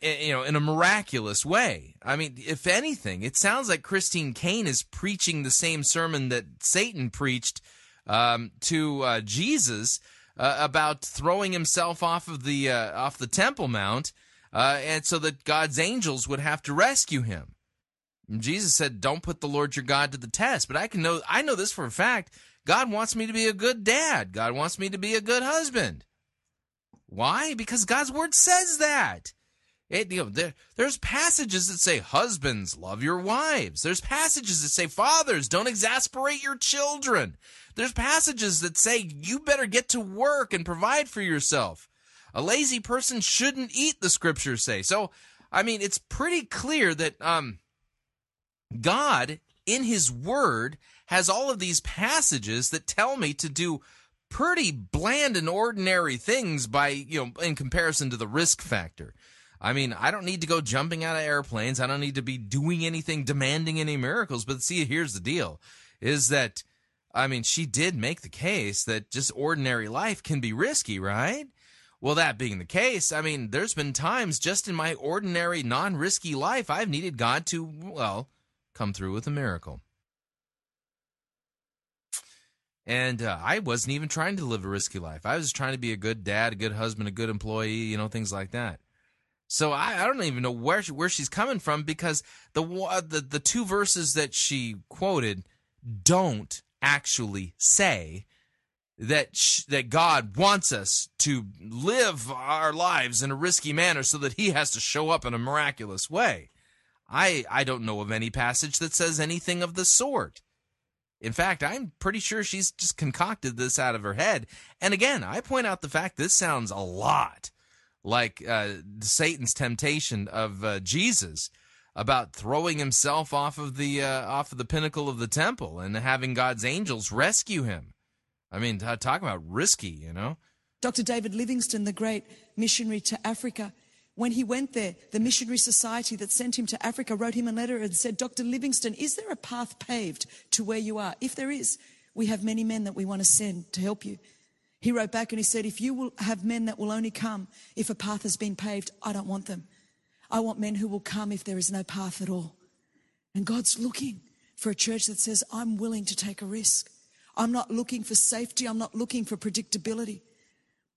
you know, in a miraculous way. I mean, if anything, it sounds like Christine Caine is preaching the same sermon that Satan preached um, to uh, Jesus uh, about throwing himself off of the uh, off the Temple Mount, uh, and so that God's angels would have to rescue him. Jesus said, "Don't put the Lord your God to the test." But I can know I know this for a fact. God wants me to be a good dad. God wants me to be a good husband. Why? Because God's word says that. It, you know, there, there's passages that say, husbands, love your wives. There's passages that say, fathers, don't exasperate your children. There's passages that say, you better get to work and provide for yourself. A lazy person shouldn't eat, the scriptures say. So, I mean, it's pretty clear that, um, God, in His Word, has all of these passages that tell me to do pretty bland and ordinary things by, you know, in comparison to the risk factor. I mean, I don't need to go jumping out of airplanes. I don't need to be doing anything demanding any miracles. But see, here's the deal is that, I mean, she did make the case that just ordinary life can be risky, right? Well, that being the case, I mean, there's been times just in my ordinary, non risky life I've needed God to, well, come through with a miracle. And uh, I wasn't even trying to live a risky life. I was trying to be a good dad, a good husband, a good employee, you know, things like that. So I, I don't even know where she, where she's coming from because the the the two verses that she quoted don't actually say that sh- that God wants us to live our lives in a risky manner so that He has to show up in a miraculous way. I, I don't know of any passage that says anything of the sort. In fact, I'm pretty sure she's just concocted this out of her head. And again, I point out the fact this sounds a lot like uh, Satan's temptation of uh, Jesus about throwing himself off of the uh, off of the pinnacle of the temple and having God's angels rescue him. I mean, talk about risky, you know. Dr. David Livingstone, the great missionary to Africa, when he went there, the missionary society that sent him to Africa wrote him a letter and said, Dr. Livingstone, is there a path paved to where you are? If there is, we have many men that we want to send to help you. He wrote back and he said, if you will have men that will only come if a path has been paved, I don't want them. I want men who will come if there is no path at all. And God's looking for a church that says, I'm willing to take a risk. I'm not looking for safety. I'm not looking for predictability.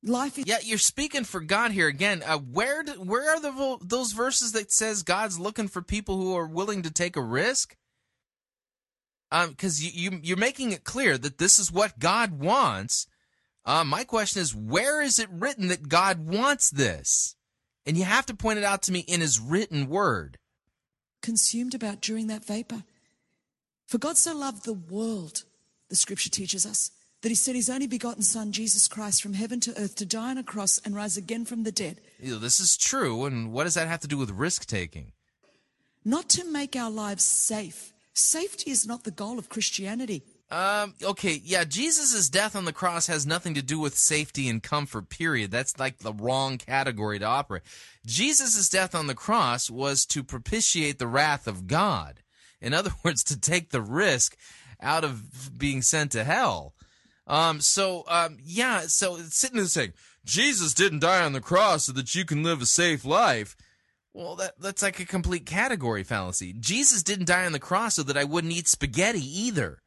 Life is. Yeah, you're speaking for God here again. Uh, where do, where are the those verses that says God's looking for people who are willing to take a risk? Because um, you, you you're making it clear that this is what God wants. Uh, my question is, where is it written that God wants this? And you have to point it out to me in His written word. Consumed about during that vapor. For God so loved the world, the scripture teaches us, that he sent his only begotten Son, Jesus Christ, from heaven to earth to die on a cross and rise again from the dead. This is true, and what does that have to do with risk taking? Not to make our lives safe. Safety is not the goal of Christianity. Um, okay, yeah, Jesus' death on the cross has nothing to do with safety and comfort, period. That's like the wrong category to operate. Jesus' death on the cross was to propitiate the wrath of God. In other words, to take the risk out of being sent to hell. Um, so, um, yeah, so sitting there saying, Jesus didn't die on the cross so that you can live a safe life. Well, that, that's like a complete category fallacy. Jesus didn't die on the cross so that I wouldn't eat spaghetti either.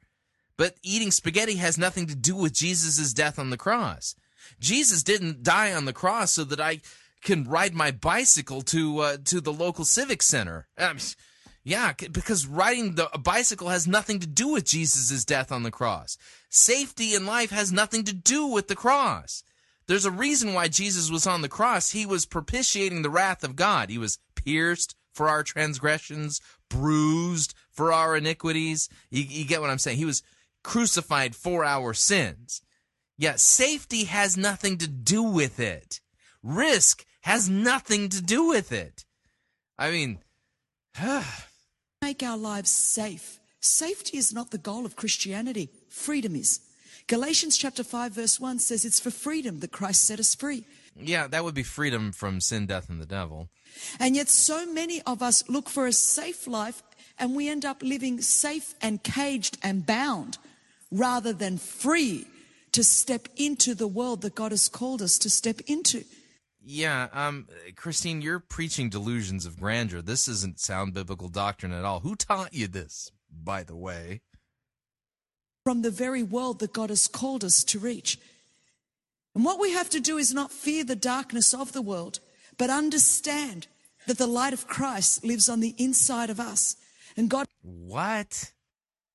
But eating spaghetti has nothing to do with Jesus' death on the cross. Jesus didn't die on the cross so that I can ride my bicycle to uh, to the local civic center. Um, yeah, because riding the bicycle has nothing to do with Jesus' death on the cross. Safety in life has nothing to do with the cross. There's a reason why Jesus was on the cross. He was propitiating the wrath of God. He was pierced for our transgressions, bruised for our iniquities. You, you get what I'm saying? He was crucified for our sins. Yet safety has nothing to do with it. Risk has nothing to do with it. I mean, make our lives safe. Safety is not the goal of Christianity. Freedom is. Galatians chapter 5 verse 1 says it's for freedom that Christ set us free. Yeah, that would be freedom from sin, death, and the devil. And yet so many of us look for a safe life and we end up living safe and caged and bound rather than free to step into the world that God has called us to step into. Yeah, um, Christine, you're preaching delusions of grandeur. This isn't sound biblical doctrine at all. Who taught you this, by the way? From the very world that God has called us to reach. And what we have to do is not fear the darkness of the world, but understand that the light of Christ lives on the inside of us. And God. What?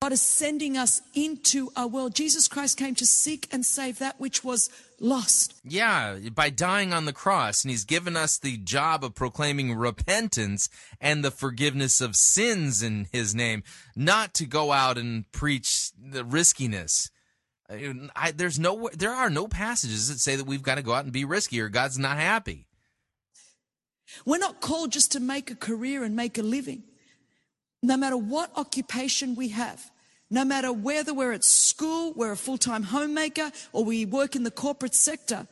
God is sending us into a world. Jesus Christ came to seek and save that which was lost. Yeah, by dying on the cross, and He's given us the job of proclaiming repentance and the forgiveness of sins in His name, not to go out and preach the riskiness. I, there's no, there are no passages that say that we've got to go out and be risky or God's not happy. We're not called just to make a career and make a living. No matter what occupation we have, no matter whether we're at school, we're a full-time homemaker, or we work in the corporate sector,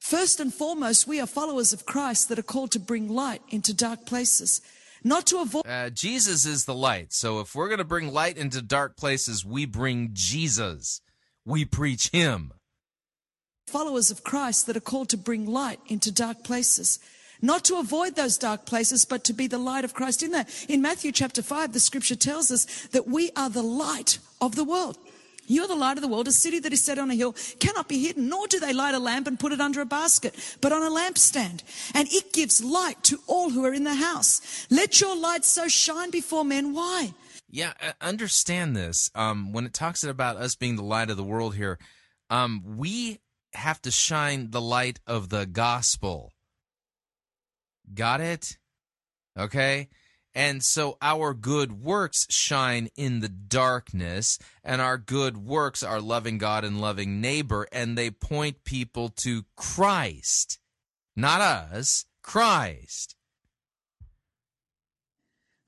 first and foremost, we are followers of Christ that are called to bring light into dark places. Not to avoid. Uh, Jesus is the light. So if we're going to bring light into dark places, we bring Jesus. We preach Him. Followers of Christ that are called to bring light into dark places. Not to avoid those dark places, but to be the light of Christ in that. In Matthew chapter 5, the scripture tells us that we are the light of the world. You're the light of the world. A city that is set on a hill cannot be hidden, nor do they light a lamp and put it under a basket, but on a lampstand. And it gives light to all who are in the house. Let your light so shine before men. Why? Yeah, understand this. Um, when it talks about us being the light of the world here, um, we have to shine the light of the gospel. Got it? Okay? And so our good works shine in the darkness, and our good works are loving God and loving neighbor, and they point people to Christ. Not us, Christ.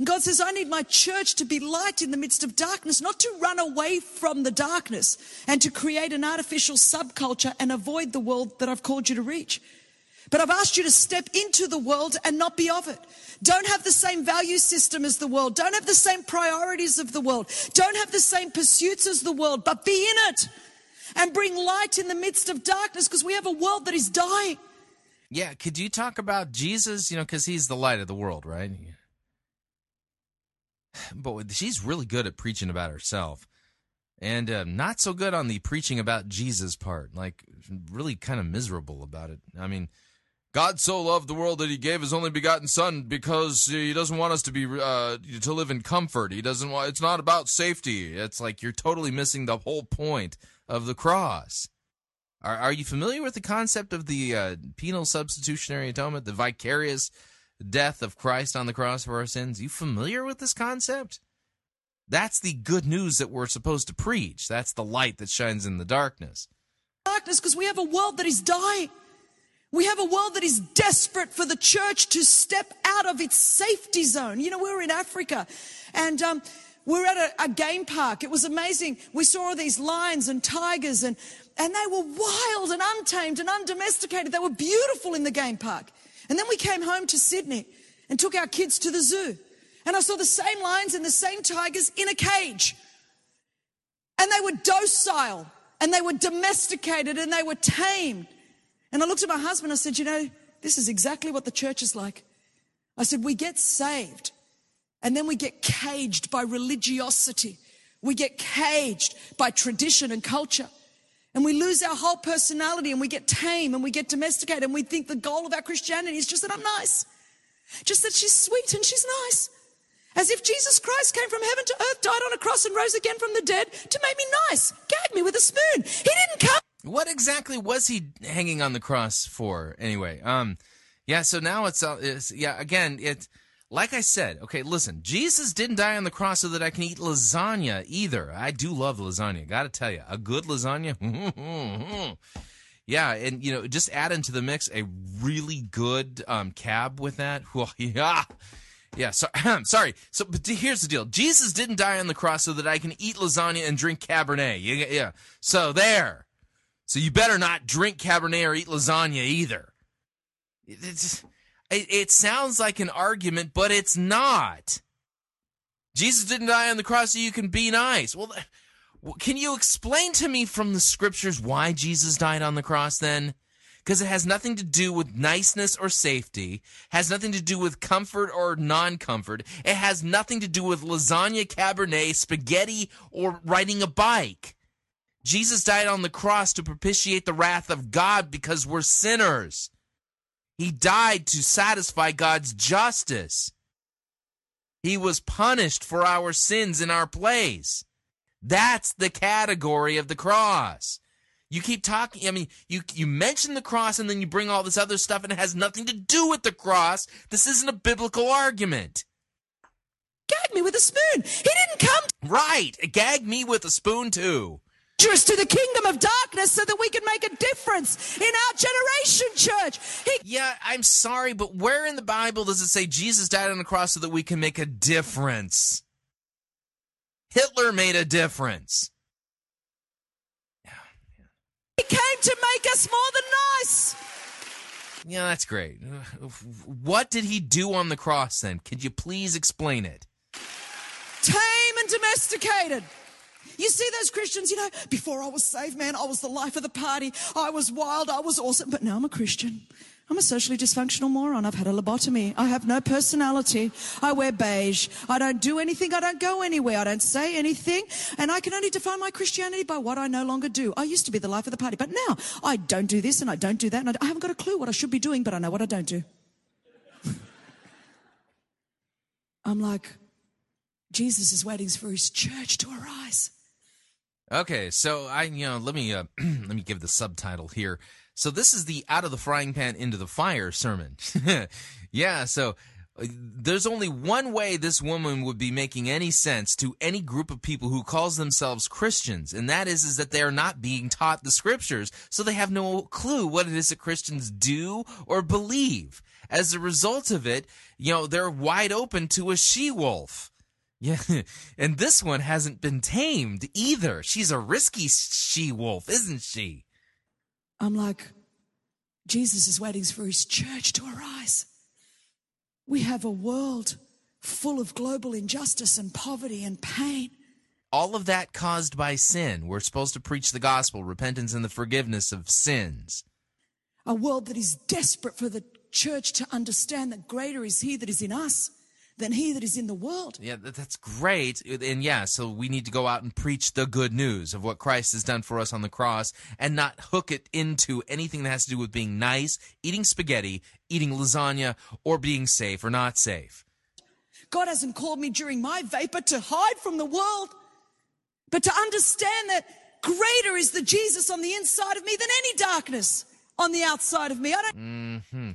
God says, I need my church to be light in the midst of darkness, not to run away from the darkness and to create an artificial subculture and avoid the world that I've called you to reach. But I've asked you to step into the world and not be of it. Don't have the same value system as the world. Don't have the same priorities of the world. Don't have the same pursuits as the world, but be in it and bring light in the midst of darkness because we have a world that is dying. Yeah, could you talk about Jesus? You know, because he's the light of the world, right? But she's really good at preaching about herself, and uh, not so good on the preaching about Jesus part. Like, really kind of miserable about it. I mean, God so loved the world that He gave His only begotten Son because He doesn't want us to be uh, to live in comfort. He doesn't want. It's not about safety. It's like you're totally missing the whole point of the cross. Are, are you familiar with the concept of the uh, penal substitutionary atonement, the vicarious death of Christ on the cross for our sins? You familiar with this concept? That's the good news that we're supposed to preach. That's the light that shines in the darkness. Darkness because we have a world that is dying. We have a world that is desperate for the church to step out of its safety zone. You know, we were in Africa and um, we were at a, a game park. It was amazing. We saw all these lions and tigers and and they were wild and untamed and undomesticated. They were beautiful in the game park. And then we came home to Sydney and took our kids to the zoo. And I saw the same lions and the same tigers in a cage. And they were docile and they were domesticated and they were tamed. And I looked at my husband. I said, You know, this is exactly what the church is like. I said, We get saved and then we get caged by religiosity. We get caged by tradition and culture. And we lose our whole personality and we get tame and we get domesticated and we think the goal of our Christianity is just that I'm nice. Just that she's sweet and she's nice. As if Jesus Christ came from heaven to earth, died on a cross and rose again from the dead to make me nice. Gag me with a spoon. He didn't come. What exactly was he hanging on the cross for anyway? Um, yeah, so now it's, uh, it's yeah, again, it's, like I said, okay, listen, Jesus didn't die on the cross so that I can eat lasagna either. I do love lasagna, gotta tell you. A good lasagna, yeah, and you know, just add into the mix a really good um, cab with that. yeah. Yeah, so, sorry. So, but here's the deal. Jesus didn't die on the cross so that I can eat lasagna and drink Cabernet. Yeah, yeah. So there. So you better not drink Cabernet or eat lasagna either. It's, it, it sounds like an argument, but it's not. Jesus didn't die on the cross so you can be nice. Well, can you explain to me from the scriptures why Jesus died on the cross then? Because it has nothing to do with niceness or safety, has nothing to do with comfort or non comfort. It has nothing to do with lasagna, cabernet, spaghetti, or riding a bike. Jesus died on the cross to propitiate the wrath of God because we're sinners. He died to satisfy God's justice. He was punished for our sins in our place. That's the category of the cross. You keep talking, I mean, you, you mention the cross and then you bring all this other stuff and it has nothing to do with the cross. This isn't a biblical argument. Gag me with a spoon. He didn't come. Right. Gag me with a spoon too to the kingdom of darkness so that we can make a difference in our generation, church. He- yeah, I'm sorry, but where in the Bible does it say Jesus died on the cross so that we can make a difference? Hitler made a difference. He came to make us more than nice. Yeah, that's great. What did he do on the cross then? Could you please explain it? Tame and domesticated. You see those Christians, you know, before I was saved, man, I was the life of the party. I was wild. I was awesome. But now I'm a Christian. I'm a socially dysfunctional moron. I've had a lobotomy. I have no personality. I wear beige. I don't do anything. I don't go anywhere. I don't say anything. And I can only define my Christianity by what I no longer do. I used to be the life of the party, but now I don't do this and I don't do that. And I haven't got a clue what I should be doing, but I know what I don't do. I'm like, Jesus is waiting for his church to arise. Okay, so I you know let me uh, let me give the subtitle here. So this is the out of the frying pan into the fire sermon. yeah, so Uh, There's only one way this woman would be making any sense to any group of people who calls themselves Christians, and that is, is that they are not being taught the scriptures, so they have no clue what it is that Christians do or believe. As a result of it, you know, they're wide open to a she-wolf. Yeah, and this one hasn't been tamed either. She's a risky she-wolf, isn't she? I'm like, Jesus is waiting for his church to arise. We have a world full of global injustice and poverty and pain. All of that caused by sin. We're supposed to preach the gospel, repentance and the forgiveness of sins. A world that is desperate for the church to understand that greater is he that is in us than he that is in the world. Yeah, that's great. And yeah, so we need to go out and preach the good news of what Christ has done for us on the cross and not hook it into anything that has to do with being nice, eating spaghetti, eating lasagna, or being safe or not safe. God hasn't called me during my vapor to hide from the world, but to understand that greater is the Jesus on the inside of me than any darkness on the outside of me. I don't. hmm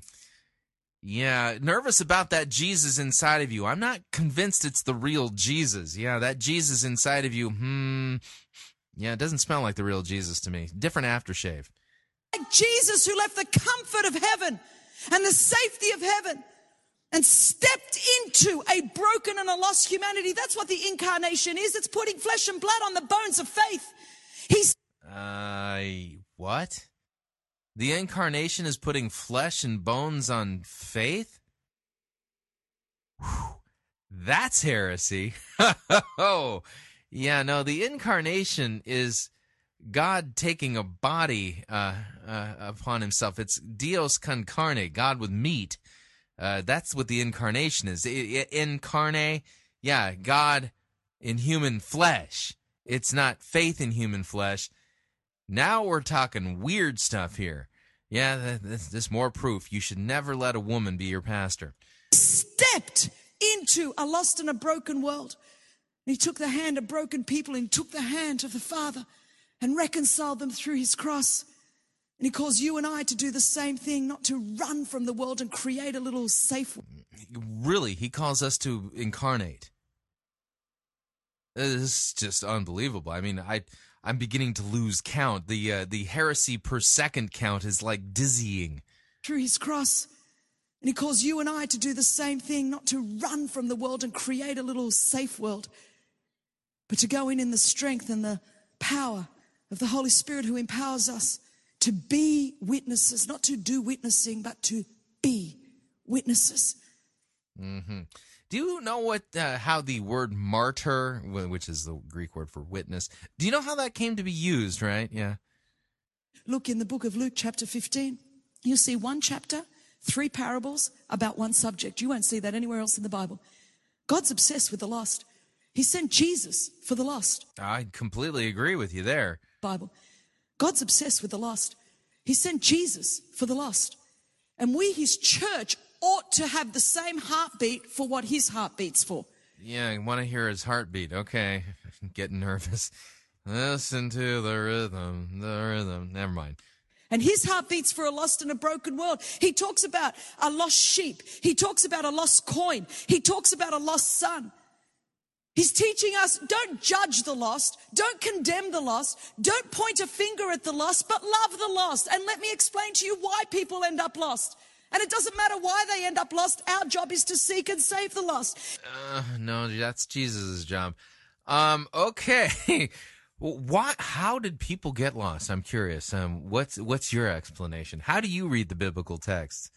Yeah, nervous about that Jesus inside of you. I'm not convinced it's the real Jesus. Yeah, that Jesus inside of you, hmm. Yeah, it doesn't smell like the real Jesus to me. Different aftershave. like Jesus who left the comfort of heaven and the safety of heaven and stepped into a broken and a lost humanity. That's what the incarnation is. It's putting flesh and blood on the bones of faith. He's Uh, what? The incarnation is putting flesh and bones on faith? Whew, that's heresy. oh, yeah, no, the incarnation is God taking a body uh, uh, upon himself. It's Dios con carne, God with meat. Uh, that's what the incarnation is. I- I- incarne, yeah, God in human flesh. It's not faith in human flesh. Now we're talking weird stuff here. Yeah, th- this, this more proof. You should never let a woman be your pastor. stepped into a lost and a broken world. And he took the hand of broken people and took the hand of the Father and reconciled them through his cross. And he calls you and I to do the same thing, not to run from the world and create a little safe Really, he calls us to incarnate. This is just unbelievable. I mean, I I'm beginning to lose count. The uh, the heresy per second count is like dizzying. through his cross. And he calls you and I to do the same thing, not to run from the world and create a little safe world, but to go in in the strength and the power of the Holy Spirit who empowers us to be witnesses, not to do witnessing, but to be witnesses. hmm Do you know what uh, how the word martyr, which is the Greek word for witness, do you know how that came to be used? Right? Yeah. Look in the book of Luke, chapter 15. You'll see one chapter, three parables about one subject. You won't see that anywhere else in the Bible. God's obsessed with the lost. He sent Jesus for the lost. I completely agree with you there. Bible. God's obsessed with the lost. He sent Jesus for the lost. And we, his church, ought to have the same heartbeat for what his heart beats for. Yeah, I want to hear his heartbeat. Okay, getting nervous. Listen to the rhythm, the rhythm. Never mind. And his heart beats for a lost and a broken world. He talks about a lost sheep. He talks about a lost coin. He talks about a lost son. He's teaching us don't judge the lost, don't condemn the lost, don't point a finger at the lost, but love the lost. And let me explain to you why people end up lost. And it doesn't matter why they end up lost, our job is to seek and save the lost. Uh, no, that's Jesus' job. Um, okay. Why? How did people get lost? I'm curious. Um, what's what's your explanation? How do you read the biblical text?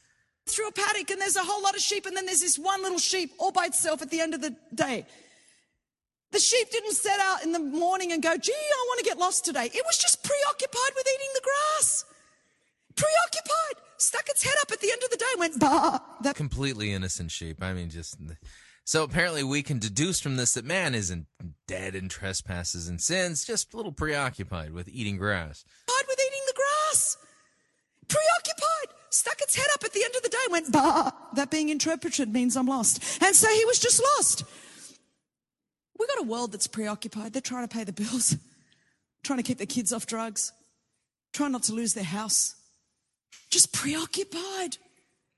Through a paddock, and there's a whole lot of sheep, and then there's this one little sheep all by itself at the end of the day. The sheep didn't set out in the morning and go, gee, I want to get lost today. It was just preoccupied with eating the grass. Preoccupied. Stuck its head up at the end of the day and went, bah. That Completely innocent sheep. I mean, just so apparently we can deduce from this that man isn't dead in trespasses and sins, just a little preoccupied with eating grass. preoccupied with eating the grass. Preoccupied. Stuck its head up at the end of the day and went, bah. That being interpreted means I'm lost. And so he was just lost. We got a world that's preoccupied. They're trying to pay the bills, trying to keep their kids off drugs, trying not to lose their house. Just preoccupied.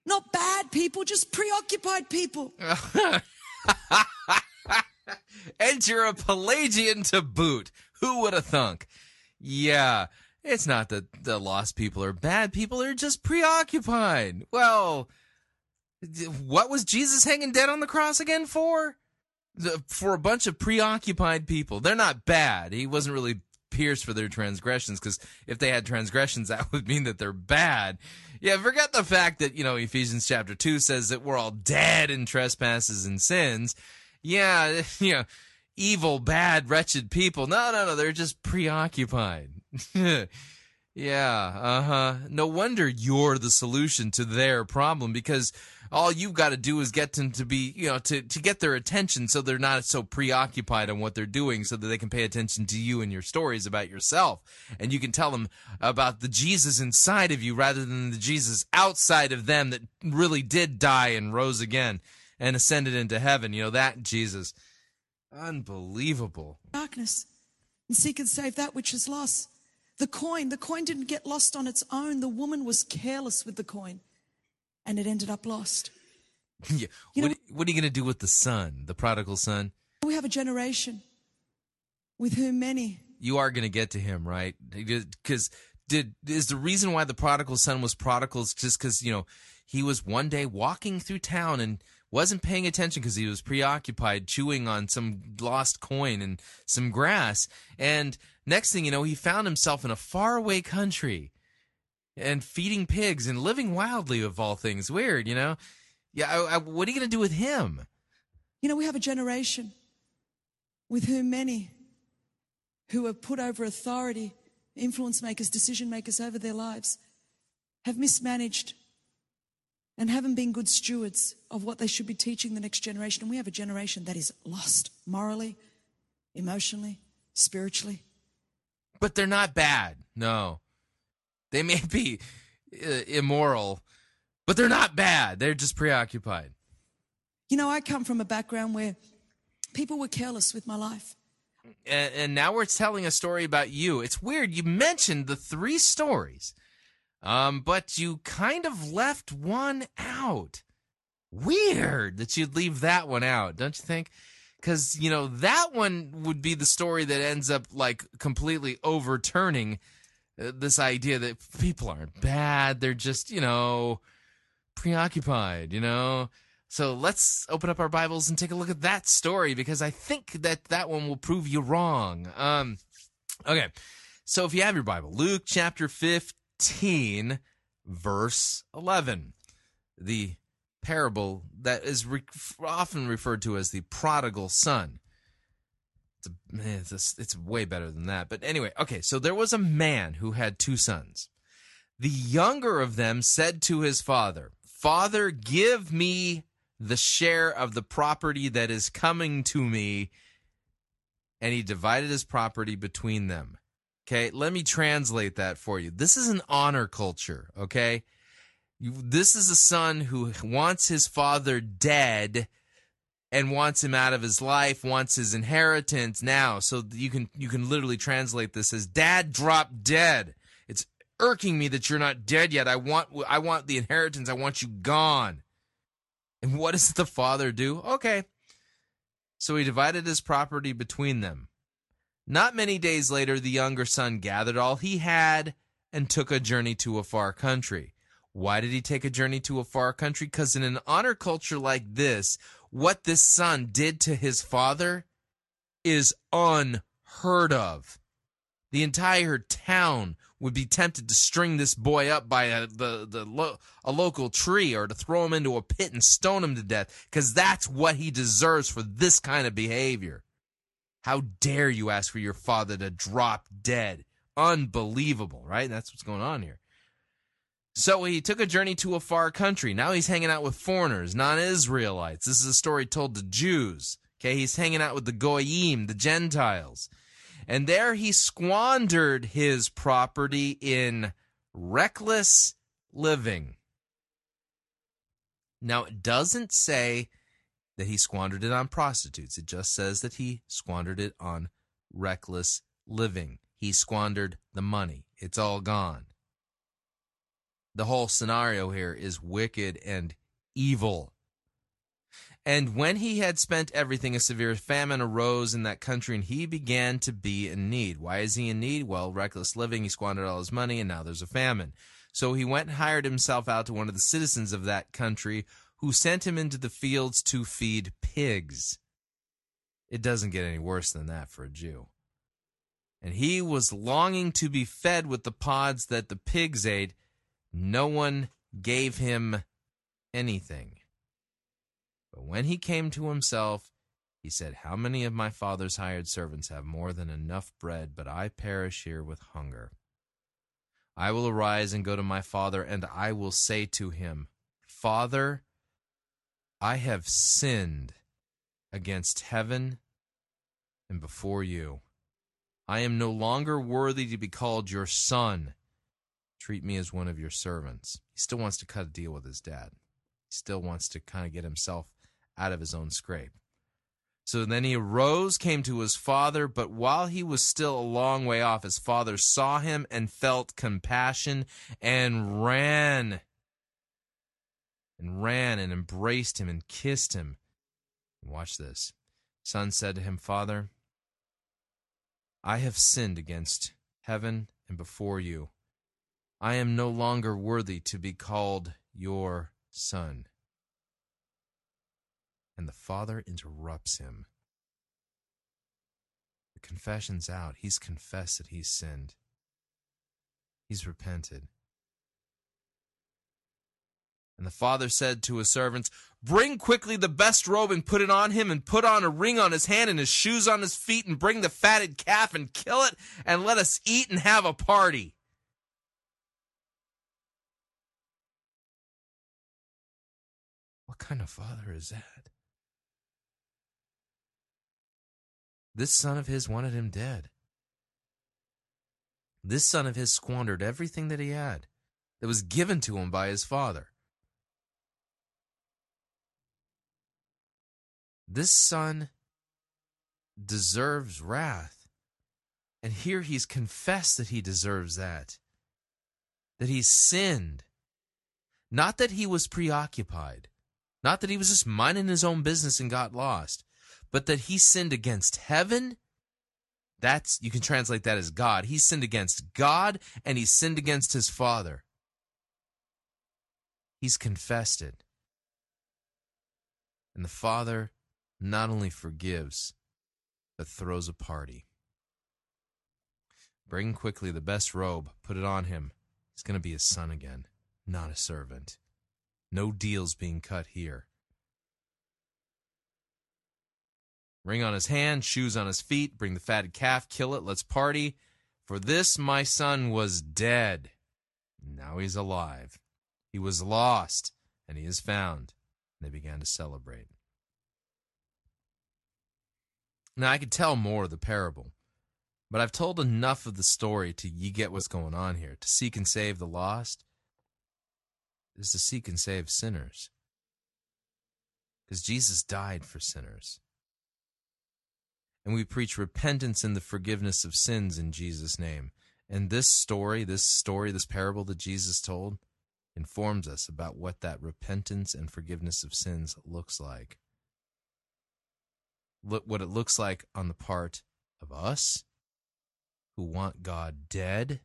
Not bad people, just preoccupied people. and you're a Pelagian to boot. Who would have thunk? Yeah, it's not that the lost people are bad people, they're just preoccupied. Well, what was Jesus hanging dead on the cross again for? For a bunch of preoccupied people. They're not bad. He wasn't really pierced for their transgressions because if they had transgressions, that would mean that they're bad. Yeah, forget the fact that, you know, Ephesians chapter 2 says that we're all dead in trespasses and sins. Yeah, you know, evil, bad, wretched people. No, no, no, they're just preoccupied. yeah, uh huh. No wonder you're the solution to their problem because all you've got to do is get them to be, you know, to, to get their attention so they're not so preoccupied on what they're doing so that they can pay attention to you and your stories about yourself. And you can tell them about the Jesus inside of you rather than the Jesus outside of them that really did die and rose again and ascended into heaven. You know, that Jesus. Unbelievable. Darkness and seek and save that which is lost. The coin, the coin didn't get lost on its own. The woman was careless with the coin and it ended up lost. yeah. You what, know- what are you going to do with the son, the prodigal son? We have a generation with whom many You are going to get to him, right? Because did is the reason why the prodigal son was prodigal is just because you know he was one day walking through town and wasn't paying attention because he was preoccupied chewing on some lost coin and some grass. And next thing you know he found himself in a faraway country and feeding pigs and living wildly of all things. Weird you know? Yeah I, I, what are you going to do with him? You know, we have a generation with whom many who have put over authority, influence makers, decision makers over their lives, have mismanaged and haven't been good stewards of what they should be teaching the next generation. And we have a generation that is lost morally, emotionally, spiritually. but they're not bad. No, they may be uh, immoral, but they're not bad. They're just preoccupied. You know, I come from a background where people were careless with my life. And, and now we're telling a story about you. It's weird. You mentioned the three stories, um, but you kind of left one out. Weird that you'd leave that one out, don't you think? Because you know that one would be the story that ends up like completely overturning uh, this idea that people aren't bad. They're just you know preoccupied. You know. So let's open up our Bibles and take a look at that story because I think that that one will prove you wrong. Um, okay. So if you have your Bible, Luke chapter 15, verse 11, the parable that is re- often referred to as the prodigal son. It's, a, it's, a- it's way better than that. But anyway, okay. So there was a man who had two sons. The younger of them said to his father, Father, give me the share of the property that is coming to me. And he divided his property between them. Okay, let me translate that for you. This is an honor culture, okay? This is a son who wants his father dead and wants him out of his life, wants his inheritance now. So you can you can literally translate this as dad dropped dead. It's irking me that you're not dead yet. I want I want the inheritance. I want you gone. And what does the father do? Okay. So he divided his property between them. Not many days later, the younger son gathered all he had and took a journey to a far country. Why did he take a journey to a far country? Because in an honor culture like this, what this son did to his father is unheard of. The entire town would be tempted to string this boy up by a, the, the lo- a local tree or to throw him into a pit and stone him to death because that's what he deserves for this kind of behavior. How dare you ask for your father to drop dead? Unbelievable, right? That's what's going on here. So he took a journey to a far country. Now he's hanging out with foreigners, non Israelites. This is a story told to Jews. Okay, he's hanging out with the Goyim, the Gentiles. And there he squandered his property in reckless living. Now, it doesn't say that he squandered it on prostitutes. It just says that he squandered it on reckless living. He squandered the money. It's all gone. The whole scenario here is wicked and evil. And when he had spent everything, a severe famine arose in that country, and he began to be in need. Why is he in need? Well, reckless living, he squandered all his money, and now there's a famine. So he went and hired himself out to one of the citizens of that country, who sent him into the fields to feed pigs. It doesn't get any worse than that for a Jew. And he was longing to be fed with the pods that the pigs ate. No one gave him anything. But when he came to himself, he said, How many of my father's hired servants have more than enough bread, but I perish here with hunger? I will arise and go to my father, and I will say to him, Father, I have sinned against heaven and before you. I am no longer worthy to be called your son. Treat me as one of your servants. He still wants to cut a deal with his dad. He still wants to kind of get himself out of his own scrape. So then he arose, came to his father, but while he was still a long way off, his father saw him and felt compassion and ran. And ran and embraced him and kissed him. Watch this. Son said to him, Father, I have sinned against heaven and before you. I am no longer worthy to be called your son. And the father interrupts him. The confession's out. He's confessed that he's sinned, he's repented. And the father said to his servants, Bring quickly the best robe and put it on him, and put on a ring on his hand and his shoes on his feet, and bring the fatted calf and kill it, and let us eat and have a party. What kind of father is that? This son of his wanted him dead. This son of his squandered everything that he had that was given to him by his father. This son deserves wrath. And here he's confessed that he deserves that. That he's sinned. Not that he was preoccupied. Not that he was just minding his own business and got lost. But that he sinned against heaven. That's, you can translate that as God. He sinned against God and he sinned against his father. He's confessed it. And the father not only forgives, but throws a party. Bring quickly the best robe, put it on him. He's going to be a son again, not a servant. No deals being cut here. Ring on his hand, shoes on his feet, bring the fatted calf, kill it, let's party. For this my son was dead. Now he's alive. He was lost, and he is found. And they began to celebrate. Now, I could tell more of the parable, but I've told enough of the story to you get what's going on here. To seek and save the lost is to seek and save sinners. Because Jesus died for sinners. And we preach repentance and the forgiveness of sins in Jesus' name. And this story, this story, this parable that Jesus told, informs us about what that repentance and forgiveness of sins looks like look what it looks like on the part of us who want God dead,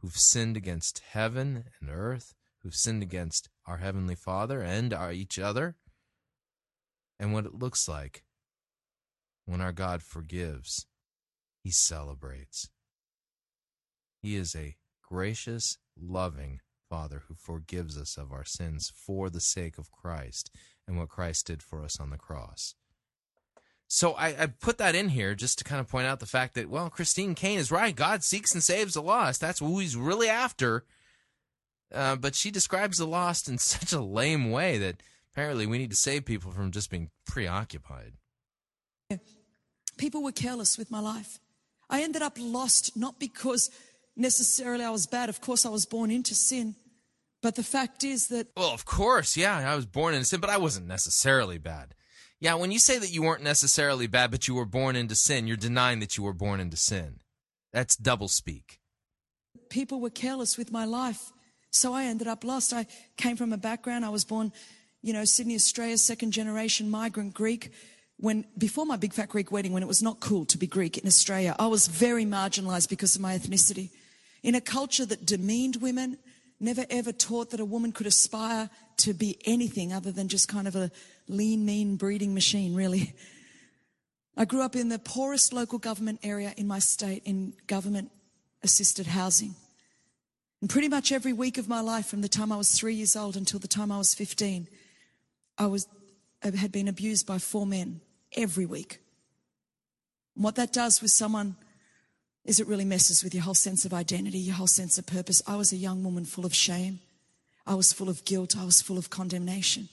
who've sinned against heaven and earth, who've sinned against our heavenly Father and our each other, and what it looks like when our God forgives, he celebrates. He is a gracious, loving Father who forgives us of our sins for the sake of Christ and what Christ did for us on the cross. So I, I, put that in here just to kind of point out the fact that, well, Christine Caine is right. God seeks and saves the lost. That's who he's really after. Uh, but she describes the lost in such a lame way that apparently we need to save people from just being preoccupied. People were careless with my life. I ended up lost not because necessarily I was bad. Of course, I was born into sin. But the fact is that. Well, of course, yeah, I was born into sin, but I wasn't necessarily bad. Yeah, when you say that you weren't necessarily bad, but you were born into sin, you're denying that you were born into sin. That's double speak. People were careless with my life. So I ended up lost. I came from a background, I was born, you know, Sydney, Australia, second generation migrant Greek. When, before my big fat Greek wedding, when it was not cool to be Greek in Australia, I was very marginalized because of my ethnicity. In a culture that demeaned women, never ever taught that a woman could aspire to be anything other than just kind of a lean, mean breeding machine, really. I grew up in the poorest local government area in my state in government assisted housing. And pretty much every week of my life, from the time I was three years old until the time I was 15, I was, I had been abused by four men every week. And what that does with someone is it really messes with your whole sense of identity, your whole sense of purpose. I was a young woman full of shame. I was full of guilt. I was full of condemnation.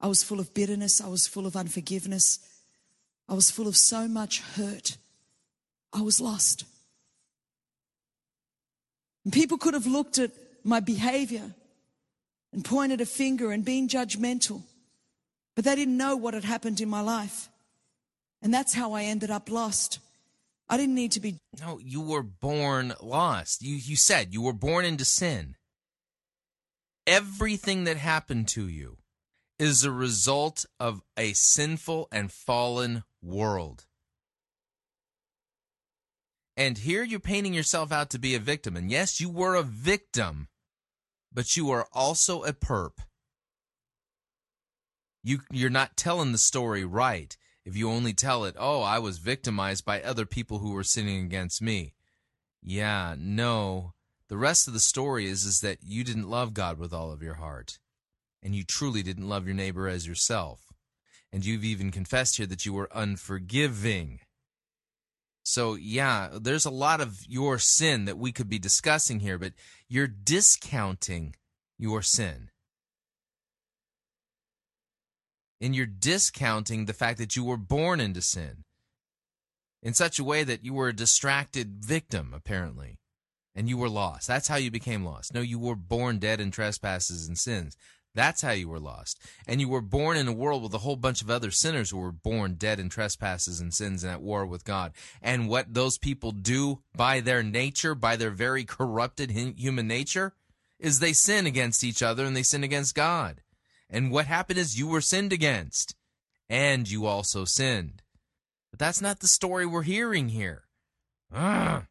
I was full of bitterness. I was full of unforgiveness. I was full of so much hurt. I was lost. And people could have looked at my behavior and pointed a finger and been judgmental, but they didn't know what had happened in my life. And that's how I ended up lost. I didn't need to be. No, you were born lost. You, you said you were born into sin. Everything that happened to you is a result of a sinful and fallen world. And here you're painting yourself out to be a victim. And yes, you were a victim, but you are also a perp. You, you're not telling the story right if you only tell it, oh, I was victimized by other people who were sinning against me. Yeah, no. The rest of the story is, is that you didn't love God with all of your heart. And you truly didn't love your neighbor as yourself. And you've even confessed here that you were unforgiving. So, yeah, there's a lot of your sin that we could be discussing here, but you're discounting your sin. And you're discounting the fact that you were born into sin in such a way that you were a distracted victim, apparently, and you were lost. That's how you became lost. No, you were born dead in trespasses and sins. That's how you were lost. And you were born in a world with a whole bunch of other sinners who were born dead in trespasses and sins and at war with God. And what those people do by their nature, by their very corrupted human nature, is they sin against each other and they sin against God. And what happened is you were sinned against. And you also sinned. But that's not the story we're hearing here. Ugh.